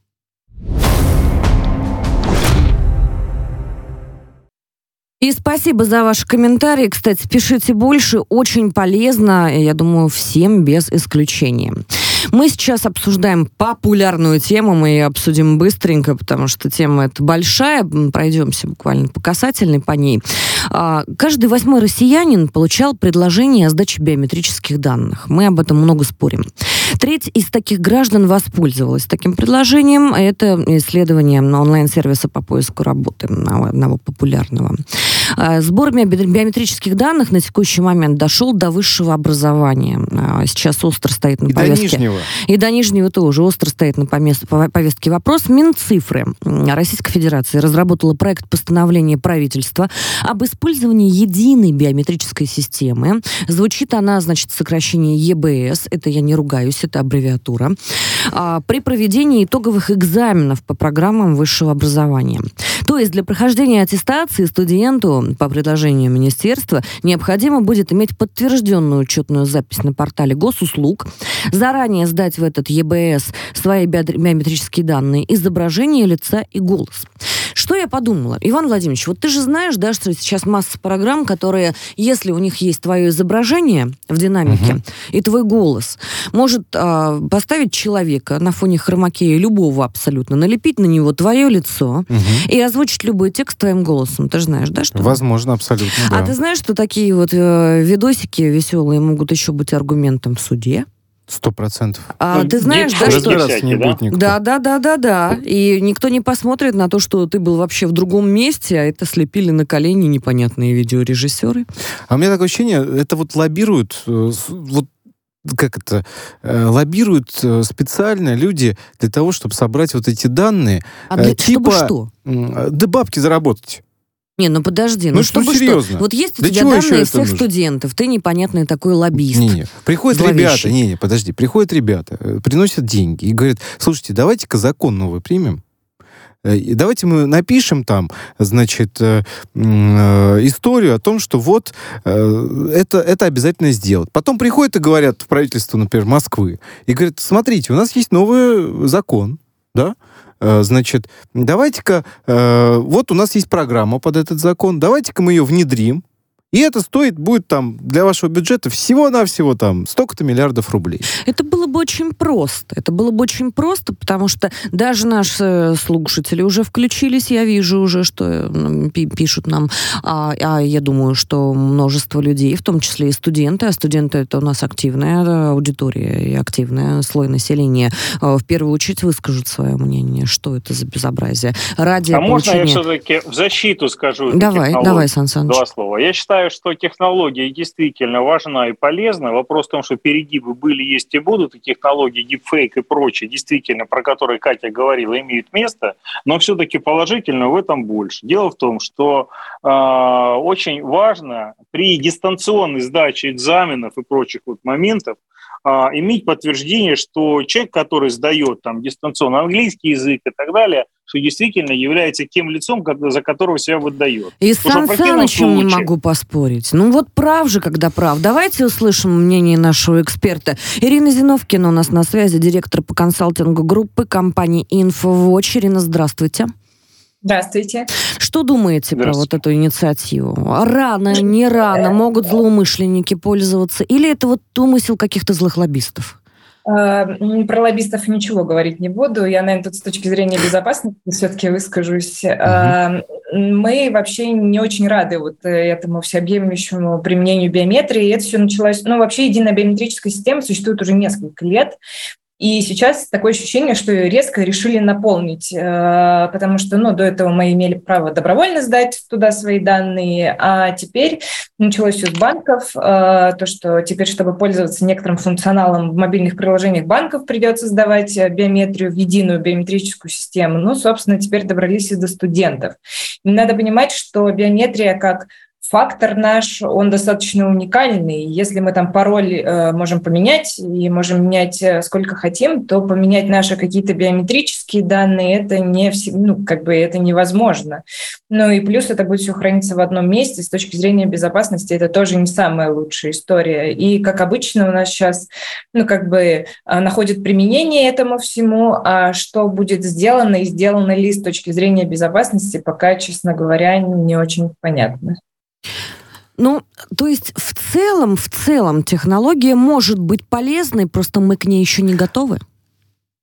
И спасибо за ваши комментарии. Кстати, пишите больше. Очень полезно, я думаю, всем без исключения. Мы сейчас обсуждаем популярную тему, мы ее обсудим быстренько, потому что тема эта большая, пройдемся буквально по касательной по ней. А, каждый восьмой россиянин получал предложение о сдаче биометрических данных. Мы об этом много спорим. Треть из таких граждан воспользовалась таким предложением. Это исследование на онлайн-сервиса по поиску работы, одного популярного. А, сбор биометрических данных на текущий момент дошел до высшего образования. А, сейчас остро стоит на повестке нижнего. И до нижнего тоже остро стоит на повестке вопрос. Минцифры Российской Федерации разработала проект постановления правительства об использовании единой биометрической системы. Звучит она, значит, сокращение ЕБС. Это я не ругаюсь, это аббревиатура. А, при проведении итоговых экзаменов по программам высшего образования. То есть для прохождения аттестации студенту по предложению министерства необходимо будет иметь подтвержденную учетную запись на портале госуслуг, заранее сдать в этот ЕБС свои биометрические данные, изображение лица и голос. Что я подумала? Иван Владимирович, вот ты же знаешь, да, что сейчас масса программ, которые, если у них есть твое изображение в динамике угу. и твой голос, может э, поставить человека на фоне хромакея любого абсолютно, налепить на него твое лицо угу. и озвучить любой текст твоим голосом. Ты же знаешь, да, что? Возможно, абсолютно. А ты знаешь, что такие вот э, видосики веселые могут еще быть аргументом в суде? Сто процентов. А, ну, ты знаешь, да, что... Раз не будет никто. Да, да, да, да, да. И никто не посмотрит на то, что ты был вообще в другом месте, а это слепили на колени непонятные видеорежиссеры. А у меня такое ощущение, это вот лоббируют, э, вот как это, э, лоббируют э, специально люди для того, чтобы собрать вот эти данные. А для, типа, чтобы что? Да бабки заработать. Не, ну подожди, ну, ну серьезно? что? Вот есть у Для тебя данные всех нужно? студентов, ты непонятный такой лоббист. Не, не. Приходят зловещий. ребята, не, не, подожди, приходят ребята, э, приносят деньги и говорят, слушайте, давайте-ка закон новый примем, э, давайте мы напишем там, значит, э, историю о том, что вот это, это обязательно сделать. Потом приходят и говорят в правительство, например, Москвы, и говорят, смотрите, у нас есть новый закон, да, Э, значит, давайте-ка, э, вот у нас есть программа под этот закон, давайте-ка мы ее внедрим, и это стоит будет там для вашего бюджета всего-навсего там столько-то миллиардов рублей. Это было бы очень просто. Это было бы очень просто, потому что даже наши э, слушатели уже включились. Я вижу уже, что э, пишут нам. А, а я думаю, что множество людей, в том числе и студенты, а студенты это у нас активная аудитория и активный слой населения, э, в первую очередь выскажут свое мнение, что это за безобразие. Ради а получения... можно я все-таки в защиту скажу? Давай, давай, Сан Саныч. Два слова. Я считаю, считаю, что технология действительно важна и полезна. Вопрос в том, что перегибы были, есть и будут, и технологии, дипфейк и прочее, действительно, про которые Катя говорила, имеют место, но все-таки положительно в этом больше. Дело в том, что э, очень важно при дистанционной сдаче экзаменов и прочих вот моментов а, иметь подтверждение, что человек, который сдает там дистанционно английский язык и так далее, что действительно является тем лицом, за которого себя выдает. И с Сан Санычем не могу поспорить. Ну вот прав же, когда прав. Давайте услышим мнение нашего эксперта. Ирина Зиновкина у нас на связи, директор по консалтингу группы компании «Инфовоч». Ирина, здравствуйте. Здравствуйте. Что думаете про вот эту инициативу? Рано, не рано, могут злоумышленники пользоваться? Или это вот умысел каких-то злых лоббистов? Э, про лоббистов ничего говорить не буду. Я, наверное, тут с точки зрения безопасности все-таки выскажусь. Мы вообще не очень рады вот этому всеобъемлющему применению биометрии. Это все началось... Ну, вообще единая биометрическая система существует уже несколько лет. И сейчас такое ощущение, что резко решили наполнить, э, потому что ну, до этого мы имели право добровольно сдать туда свои данные, а теперь началось все с банков, э, то, что теперь, чтобы пользоваться некоторым функционалом в мобильных приложениях банков, придется сдавать биометрию в единую биометрическую систему. Ну, собственно, теперь добрались и до студентов. Надо понимать, что биометрия как фактор наш, он достаточно уникальный. Если мы там пароль э, можем поменять и можем менять э, сколько хотим, то поменять наши какие-то биометрические данные это не ну как бы это невозможно. Ну и плюс это будет все храниться в одном месте. С точки зрения безопасности это тоже не самая лучшая история. И как обычно у нас сейчас ну как бы э, находит применение этому всему, а что будет сделано и сделано ли с точки зрения безопасности, пока, честно говоря, не очень понятно. Ну, то есть в целом, в целом технология может быть полезной, просто мы к ней еще не готовы?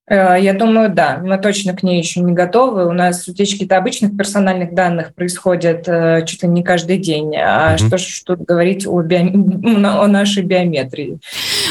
Э, я думаю, да, мы точно к ней еще не готовы. У нас утечки-то обычных персональных данных происходят э, чуть ли не каждый день. А угу. что же тут говорить о, био... <laughs> о нашей биометрии?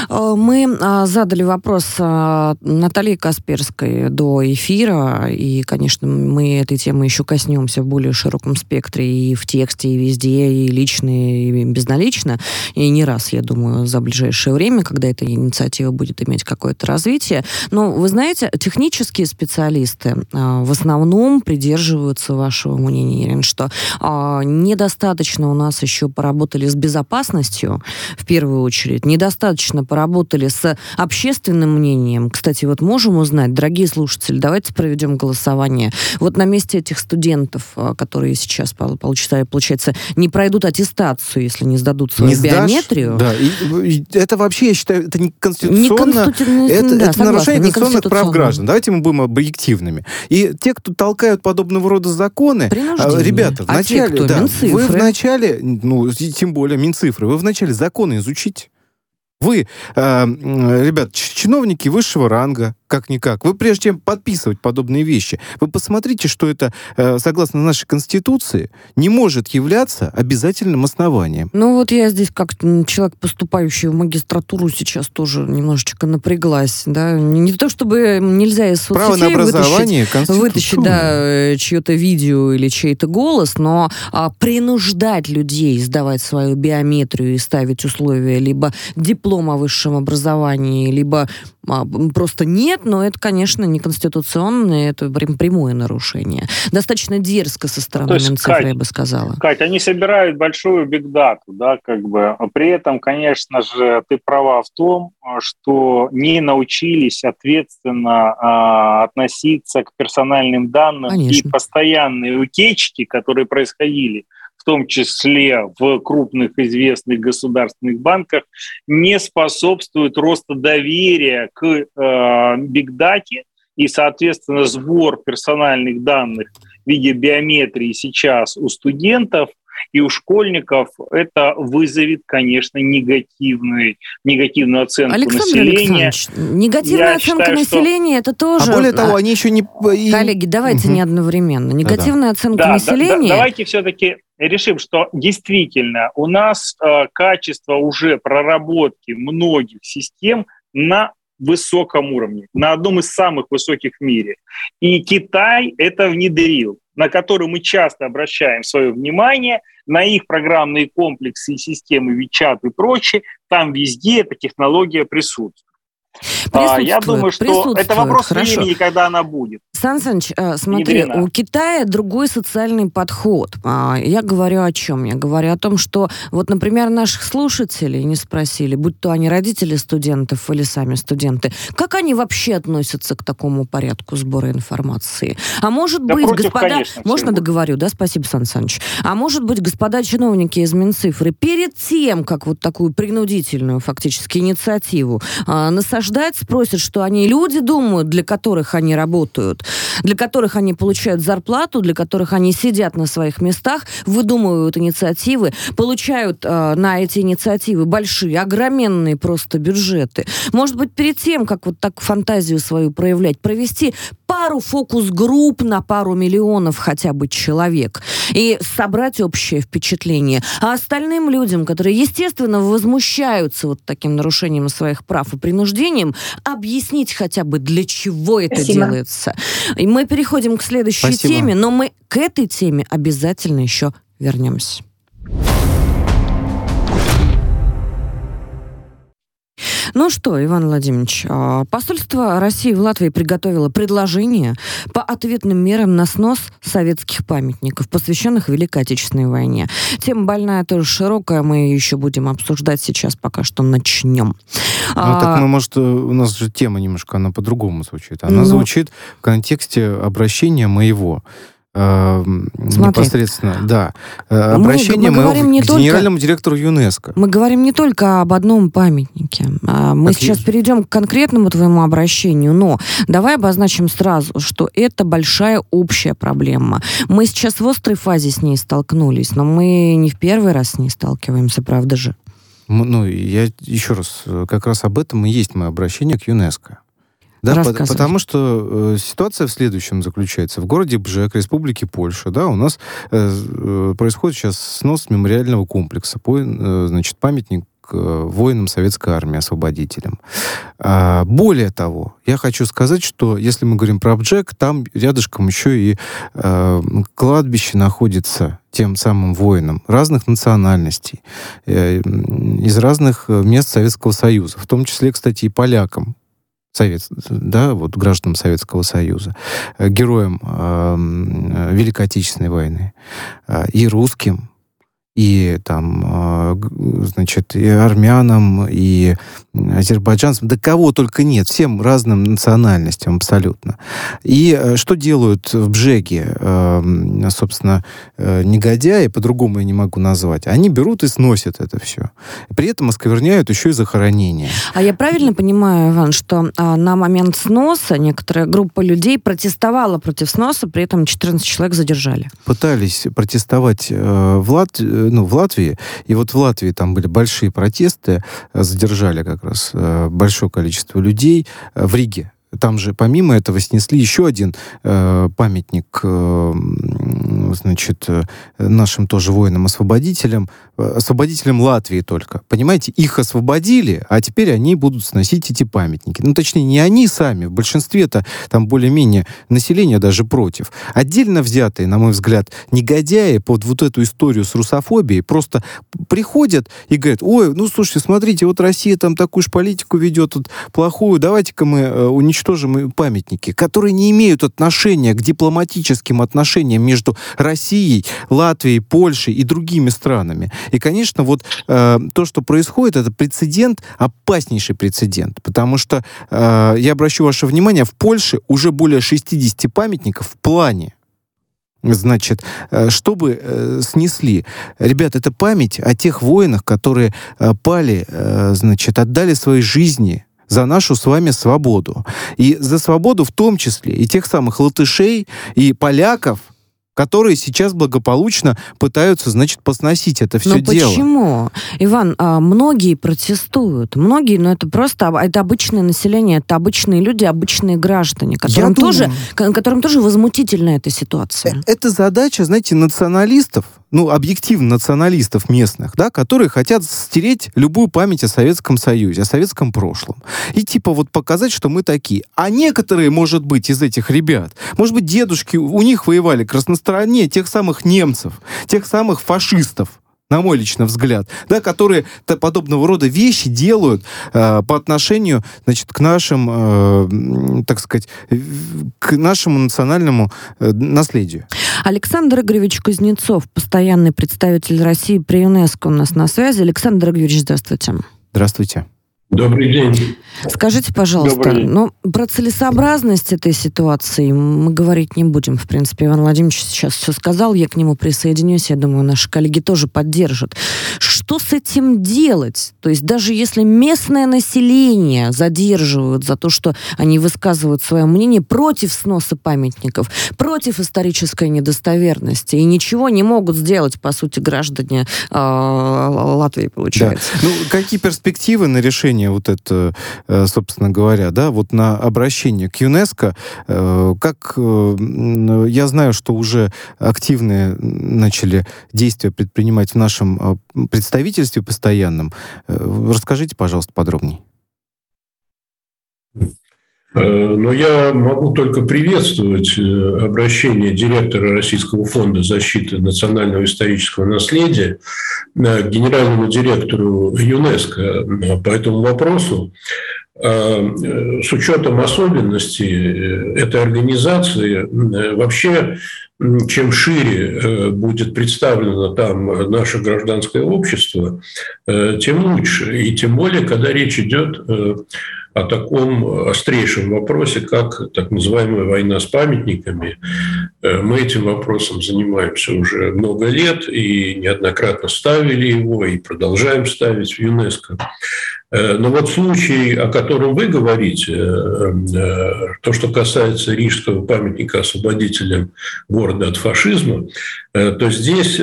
Э, мы а, задали вопрос а, Наталье Касперской до эфира, и, конечно, мы этой темы еще коснемся в более широком спектре и в тексте, и везде, и лично, и безналично, и не раз, я думаю, за ближайшее время, когда эта инициатива будет иметь какое-то развитие. Но, вы знаете, технические специалисты а, в основном придерживаются вашего мнения, Ирин, что недостаточно у нас еще поработали с безопасностью, в первую очередь, недостаточно поработали с общественным мнением. Кстати, вот можем узнать, дорогие слушатели, давайте проведем голосование. Вот на месте этих студентов, а, которые сейчас, получается, получается не пройдут аттестацию, если не сдадут свою не биометрию. Сдашь, да, и, и, это вообще, я считаю, это не конституционно. Не конститу... Это, да, это согласна, нарушение конституционных прав граждан. Давайте мы будем объективными. И те, кто толкают подобного рода законы, а, ребята, вначале, а те, да, вы вначале, ну, тем более Минцифры, вы вначале законы изучите. Вы, э, ребят, чиновники высшего ранга, как-никак, вы прежде чем подписывать подобные вещи, вы посмотрите, что это, э, согласно нашей Конституции, не может являться обязательным основанием. Ну вот я здесь, как человек, поступающий в магистратуру, сейчас тоже немножечко напряглась. Да? Не то, чтобы нельзя из соцсетей Право на образование, вытащить, вытащить да, чье-то видео или чей-то голос, но а, принуждать людей сдавать свою биометрию и ставить условия либо диплом диплом о высшем образовании, либо а, просто нет, но это, конечно, не конституционное, это прямое нарушение. Достаточно дерзко со стороны ну, Минцифры, я бы сказала. Кать, они собирают большую бигдату, да, как бы. При этом, конечно же, ты права в том, что не научились ответственно а, относиться к персональным данным конечно. и постоянные утечки, которые происходили в том числе в крупных известных государственных банках, не способствует росту доверия к э, бигдате и, соответственно, сбор персональных данных в виде биометрии сейчас у студентов и у школьников это вызовет, конечно, негативный, негативную оценку Александр населения. негативная Я оценка считаю, населения что... это тоже... А более того, они еще не... Коллеги, давайте угу. не одновременно. Негативная да, оценка да, населения... Да, давайте все-таки решим, что действительно у нас э, качество уже проработки многих систем на высоком уровне, на одном из самых высоких в мире. И Китай это внедрил, на который мы часто обращаем свое внимание, на их программные комплексы и системы WeChat и прочее, там везде эта технология присутствует. А, я думаю, что это вопрос Хорошо. времени, когда она будет. Сан Саныч, э, смотри, Ядрена. у Китая другой социальный подход. А, я говорю о чем? Я говорю о том, что вот, например, наших слушателей не спросили, будь то они родители студентов или сами студенты, как они вообще относятся к такому порядку сбора информации? А может да быть, против, господа... Конечно, можно договорю, да? Спасибо, Сан Саныч. А может быть, господа чиновники из Минцифры перед тем, как вот такую принудительную фактически инициативу а, подождать, спросят, что они люди думают, для которых они работают, для которых они получают зарплату, для которых они сидят на своих местах, выдумывают инициативы, получают э, на эти инициативы большие, огроменные просто бюджеты. Может быть, перед тем, как вот так фантазию свою проявлять, провести пару фокус-групп на пару миллионов хотя бы человек и собрать общее впечатление. А остальным людям, которые, естественно, возмущаются вот таким нарушением своих прав и принуждением, объяснить хотя бы, для чего это Спасибо. делается. И мы переходим к следующей Спасибо. теме, но мы к этой теме обязательно еще вернемся. Ну что, Иван Владимирович, а, посольство России в Латвии приготовило предложение по ответным мерам на снос советских памятников, посвященных Великой Отечественной войне. Тема больная тоже широкая, мы еще будем обсуждать сейчас, пока что начнем. Ну, а, так, ну, может, у нас же тема немножко, она по-другому звучит. Она ну, звучит в контексте обращения моего Эм, непосредственно, да, э, обращение мы, мы говорим не к только, генеральному директору ЮНЕСКО. Мы говорим не только об одном памятнике. А мы так сейчас есть. перейдем к конкретному твоему обращению, но давай обозначим сразу, что это большая общая проблема. Мы сейчас в острой фазе с ней столкнулись, но мы не в первый раз с ней сталкиваемся, правда же? Ну, я еще раз, э, как раз об этом и есть мое обращение к ЮНЕСКО. Да, по- потому что э, ситуация в следующем заключается. В городе Бжек, Республике Польша, да, у нас э, э, происходит сейчас снос мемориального комплекса, по, э, значит, памятник э, воинам Советской Армии, освободителям. А, более того, я хочу сказать, что если мы говорим про Бджек, там рядышком еще и э, кладбище находится тем самым воинам разных национальностей, э, из разных э, мест Советского Союза, в том числе, кстати, и полякам, Совет, да, вот гражданам Советского Союза, э, героям э, Великой Отечественной войны э, и русским, и там, а, значит, и армянам, и азербайджанцам, да кого только нет, всем разным национальностям абсолютно. И э, что делают в Бжеге, эм, собственно, э, негодяи, по-другому я не могу назвать, они берут и сносят это все. При этом оскверняют еще и захоронения. А я правильно понимаю, Иван, что а, на момент сноса некоторая группа людей протестовала против сноса, при этом 14 человек задержали? Пытались протестовать э, в Латвии, ну, в Латвии. И вот в Латвии там были большие протесты, задержали как раз э, большое количество людей э, в Риге. Там же помимо этого снесли еще один э, памятник, э, значит, э, нашим тоже воинам-освободителям, э, освободителям Латвии только. Понимаете, их освободили, а теперь они будут сносить эти памятники. Ну, точнее, не они сами, в большинстве-то там более-менее население даже против. Отдельно взятые, на мой взгляд, негодяи под вот эту историю с русофобией просто приходят и говорят, ой, ну, слушайте, смотрите, вот Россия там такую же политику ведет, вот, плохую, давайте-ка мы э, уничтожим памятники, которые не имеют отношения к дипломатическим отношениям между Россией, Латвией, Польшей и другими странами. И, конечно, вот э, то, что происходит, это прецедент, опаснейший прецедент, потому что, э, я обращу ваше внимание, в Польше уже более 60 памятников в плане значит, э, чтобы э, снесли. Ребят, это память о тех воинах, которые э, пали, значит, отдали свои жизни за нашу с вами свободу. И за свободу в том числе и тех самых латышей, и поляков, которые сейчас благополучно пытаются, значит, посносить это все но дело. почему? Иван, а, многие протестуют. Многие, но это просто это обычное население, это обычные люди, обычные граждане, которым, тоже, которым тоже возмутительна эта ситуация. Э, это задача, знаете, националистов, ну, объективно националистов местных, да, которые хотят стереть любую память о Советском Союзе, о советском прошлом. И типа вот показать, что мы такие. А некоторые, может быть, из этих ребят, может быть, дедушки у них воевали стороне тех самых немцев, тех самых фашистов, на мой личный взгляд, да, которые подобного рода вещи делают э, по отношению, значит, к нашим, э, так сказать, к нашему национальному э, наследию. Александр Игоревич Кузнецов, постоянный представитель России при ЮНЕСКО у нас на связи. Александр Игоревич, здравствуйте. Здравствуйте. Добрый день. Скажите, пожалуйста, ну, про целесообразность этой ситуации мы говорить не будем. В принципе, Иван Владимирович сейчас все сказал, я к нему присоединюсь, я думаю, наши коллеги тоже поддержат. Что с этим делать? То есть даже если местное население задерживают за то, что они высказывают свое мнение против сноса памятников, против исторической недостоверности, и ничего не могут сделать, по сути, граждане э, Латвии, получается. Да. Ну, какие перспективы на решение вот это, э, собственно говоря, да, вот на обращение к ЮНЕСКО, э, как э, я знаю, что уже активные начали действия предпринимать в нашем представительстве постоянном. Расскажите, пожалуйста, подробнее. Но я могу только приветствовать обращение директора Российского фонда защиты национального исторического наследия к генеральному директору ЮНЕСКО по этому вопросу. Э, с учетом особенностей э, этой организации, э, вообще, чем шире будет представлено там наше гражданское общество, тем лучше. И тем более, когда речь идет о таком острейшем вопросе, как так называемая война с памятниками. Мы этим вопросом занимаемся уже много лет и неоднократно ставили его и продолжаем ставить в ЮНЕСКО. Э, но вот случай, о котором вы говорите, э, э, то, что касается рижского памятника освободителям города от фашизма, то здесь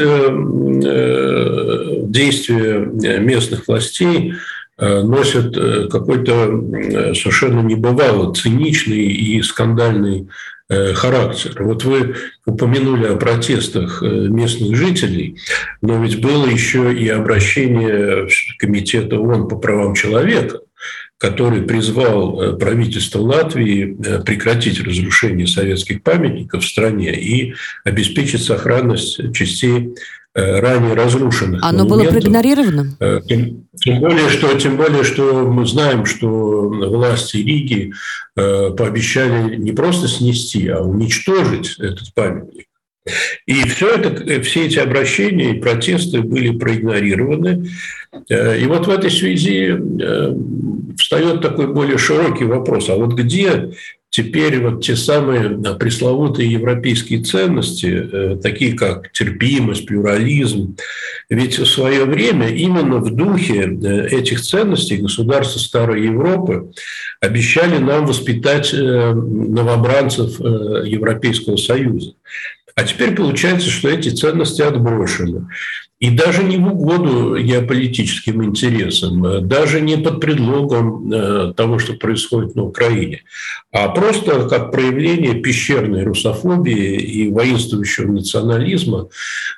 действия местных властей носят какой-то совершенно небывало циничный и скандальный характер. Вот вы упомянули о протестах э, местных жителей, но ведь было еще и обращение Комитета ООН по правам человека, который призвал э, правительство Латвии прекратить разрушение советских памятников в стране и обеспечить сохранность частей Э, ранее разрушенных. Оно было проигнорировано? Э, тем, тем, более, что, тем более, что мы знаем, что власти Риги э, пообещали не просто снести, а уничтожить этот памятник. И все, это, все эти обращения и протесты были проигнорированы. И вот в этой связи встает такой более широкий вопрос. А вот где теперь вот те самые пресловутые европейские ценности, э, такие как терпимость, плюрализм, ведь в свое время именно в духе э, этих ценностей государства Старой Европы обещали нам воспитать э, новобранцев Европейского Союза. А теперь получается, что эти ценности отброшены. И даже не в угоду геополитическим интересам, э, даже не под предлогом э, того, что происходит на Украине, а просто как проявление пещерной русофобии и воинствующего национализма,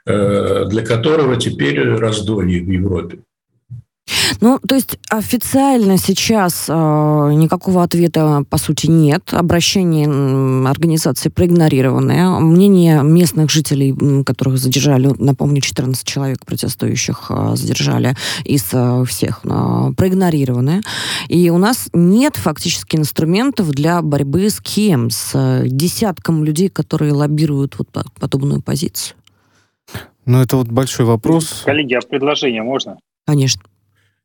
э, для которого теперь раздолье в Европе. Ну, то есть официально сейчас э, никакого ответа, по сути, нет. Обращение организации проигнорированное. Мнение местных жителей, которых задержали, напомню, 14 человек протестующих э, задержали из э, всех, э, проигнорированное. И у нас нет фактически инструментов для борьбы с кем? С э, десятком людей, которые лоббируют вот подобную позицию. Ну, это вот большой вопрос. Коллеги, а предложение можно? Конечно.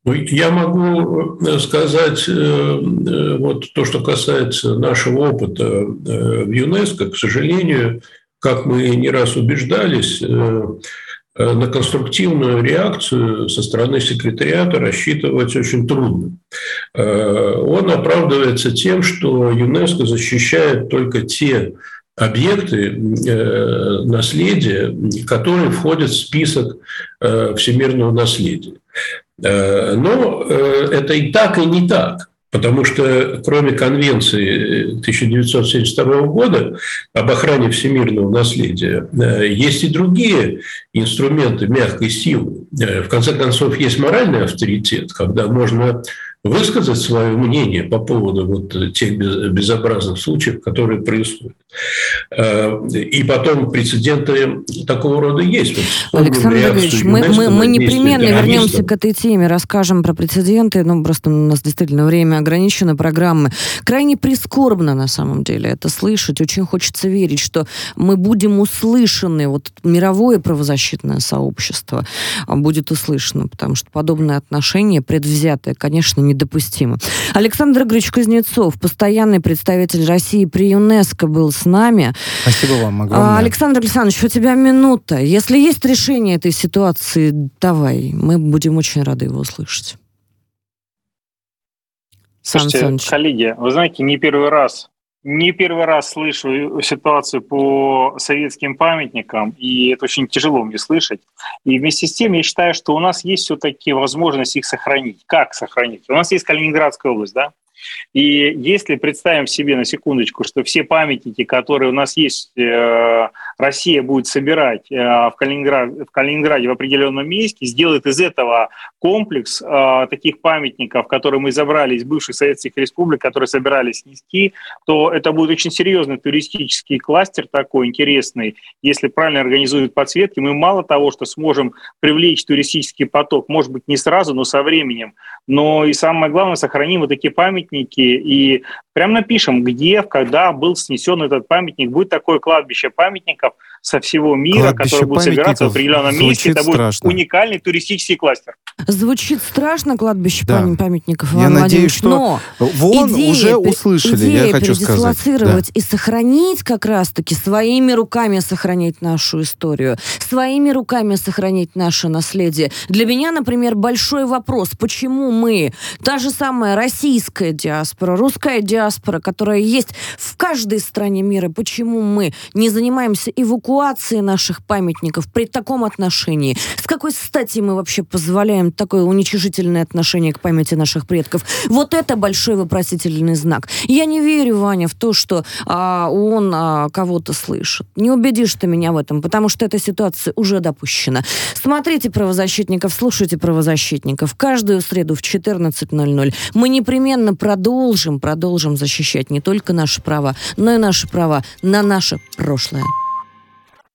Ну, я могу э, сказать э, э, вот то, что касается нашего опыта в ЮНЕСКО, к сожалению, как мы не раз убеждались, на конструктивную реакцию со стороны секретариата рассчитывать очень трудно. Он оправдывается тем, что ЮНЕСКО защищает только те объекты наследия, которые входят в список всемирного наследия. Э, но э, это и так, и не так. Потому что кроме Конвенции 1972 года об охране всемирного наследия э, есть и другие инструменты мягкой силы. В конце концов, есть моральный авторитет, когда можно высказать свое мнение по поводу вот тех безобразных случаев, которые происходят. Э, и потом прецеденты такого рода есть. Вот Александр Григорьевич, мы, мы, мы непременно вернемся к этой теме, расскажем про прецеденты, ну просто у нас действительно время ограничено, программы. Крайне прискорбно на самом деле это слышать, очень хочется верить, что мы будем услышаны, вот мировое правозащитное сообщество будет услышано, потому что подобное отношение предвзятое, конечно, не недопустимо. Александр Игоревич Кузнецов, постоянный представитель России при ЮНЕСКО, был с нами. Спасибо вам огромное. А, Александр Александрович, у тебя минута. Если есть решение этой ситуации, давай. Мы будем очень рады его услышать. Слушайте, коллеги, вы знаете, не первый раз не первый раз слышу ситуацию по советским памятникам, и это очень тяжело мне слышать. И вместе с тем я считаю, что у нас есть все-таки возможность их сохранить. Как сохранить? У нас есть Калининградская область, да? И если представим себе на секундочку, что все памятники, которые у нас есть, э, Россия будет собирать э, в, Калининграде, в Калининграде в определенном месте, сделает из этого комплекс э, таких памятников, которые мы забрали из бывших советских республик, которые собирались снести, то это будет очень серьезный туристический кластер такой интересный. Если правильно организуют подсветки, мы мало того, что сможем привлечь туристический поток, может быть, не сразу, но со временем, но и самое главное, сохраним вот такие памятники и прям напишем, где, когда был снесен этот памятник. Будет такое кладбище памятников со всего мира, кладбище которое будет собираться в определенном месте. Это будет страшно. уникальный туристический кластер. Звучит страшно кладбище да. памятников, Иван Я надеюсь, что но вон идея, уже услышали, идея я хочу сказать. Да. и сохранить как раз-таки своими руками сохранить нашу историю, своими руками сохранить наше наследие. Для меня, например, большой вопрос, почему мы, та же самая российская диаспора, русская диаспора, которая есть в каждой стране мира, почему мы не занимаемся эвакуацией наших памятников при таком отношении? С какой стати мы вообще позволяем такое уничижительное отношение к памяти наших предков? Вот это большой вопросительный знак. Я не верю, Ваня, в то, что а, он а, кого-то слышит. Не убедишь ты меня в этом, потому что эта ситуация уже допущена. Смотрите правозащитников, слушайте правозащитников. Каждую среду в 14.00 мы непременно продолжим, продолжим защищать не только наши права, но и наши права на наше прошлое.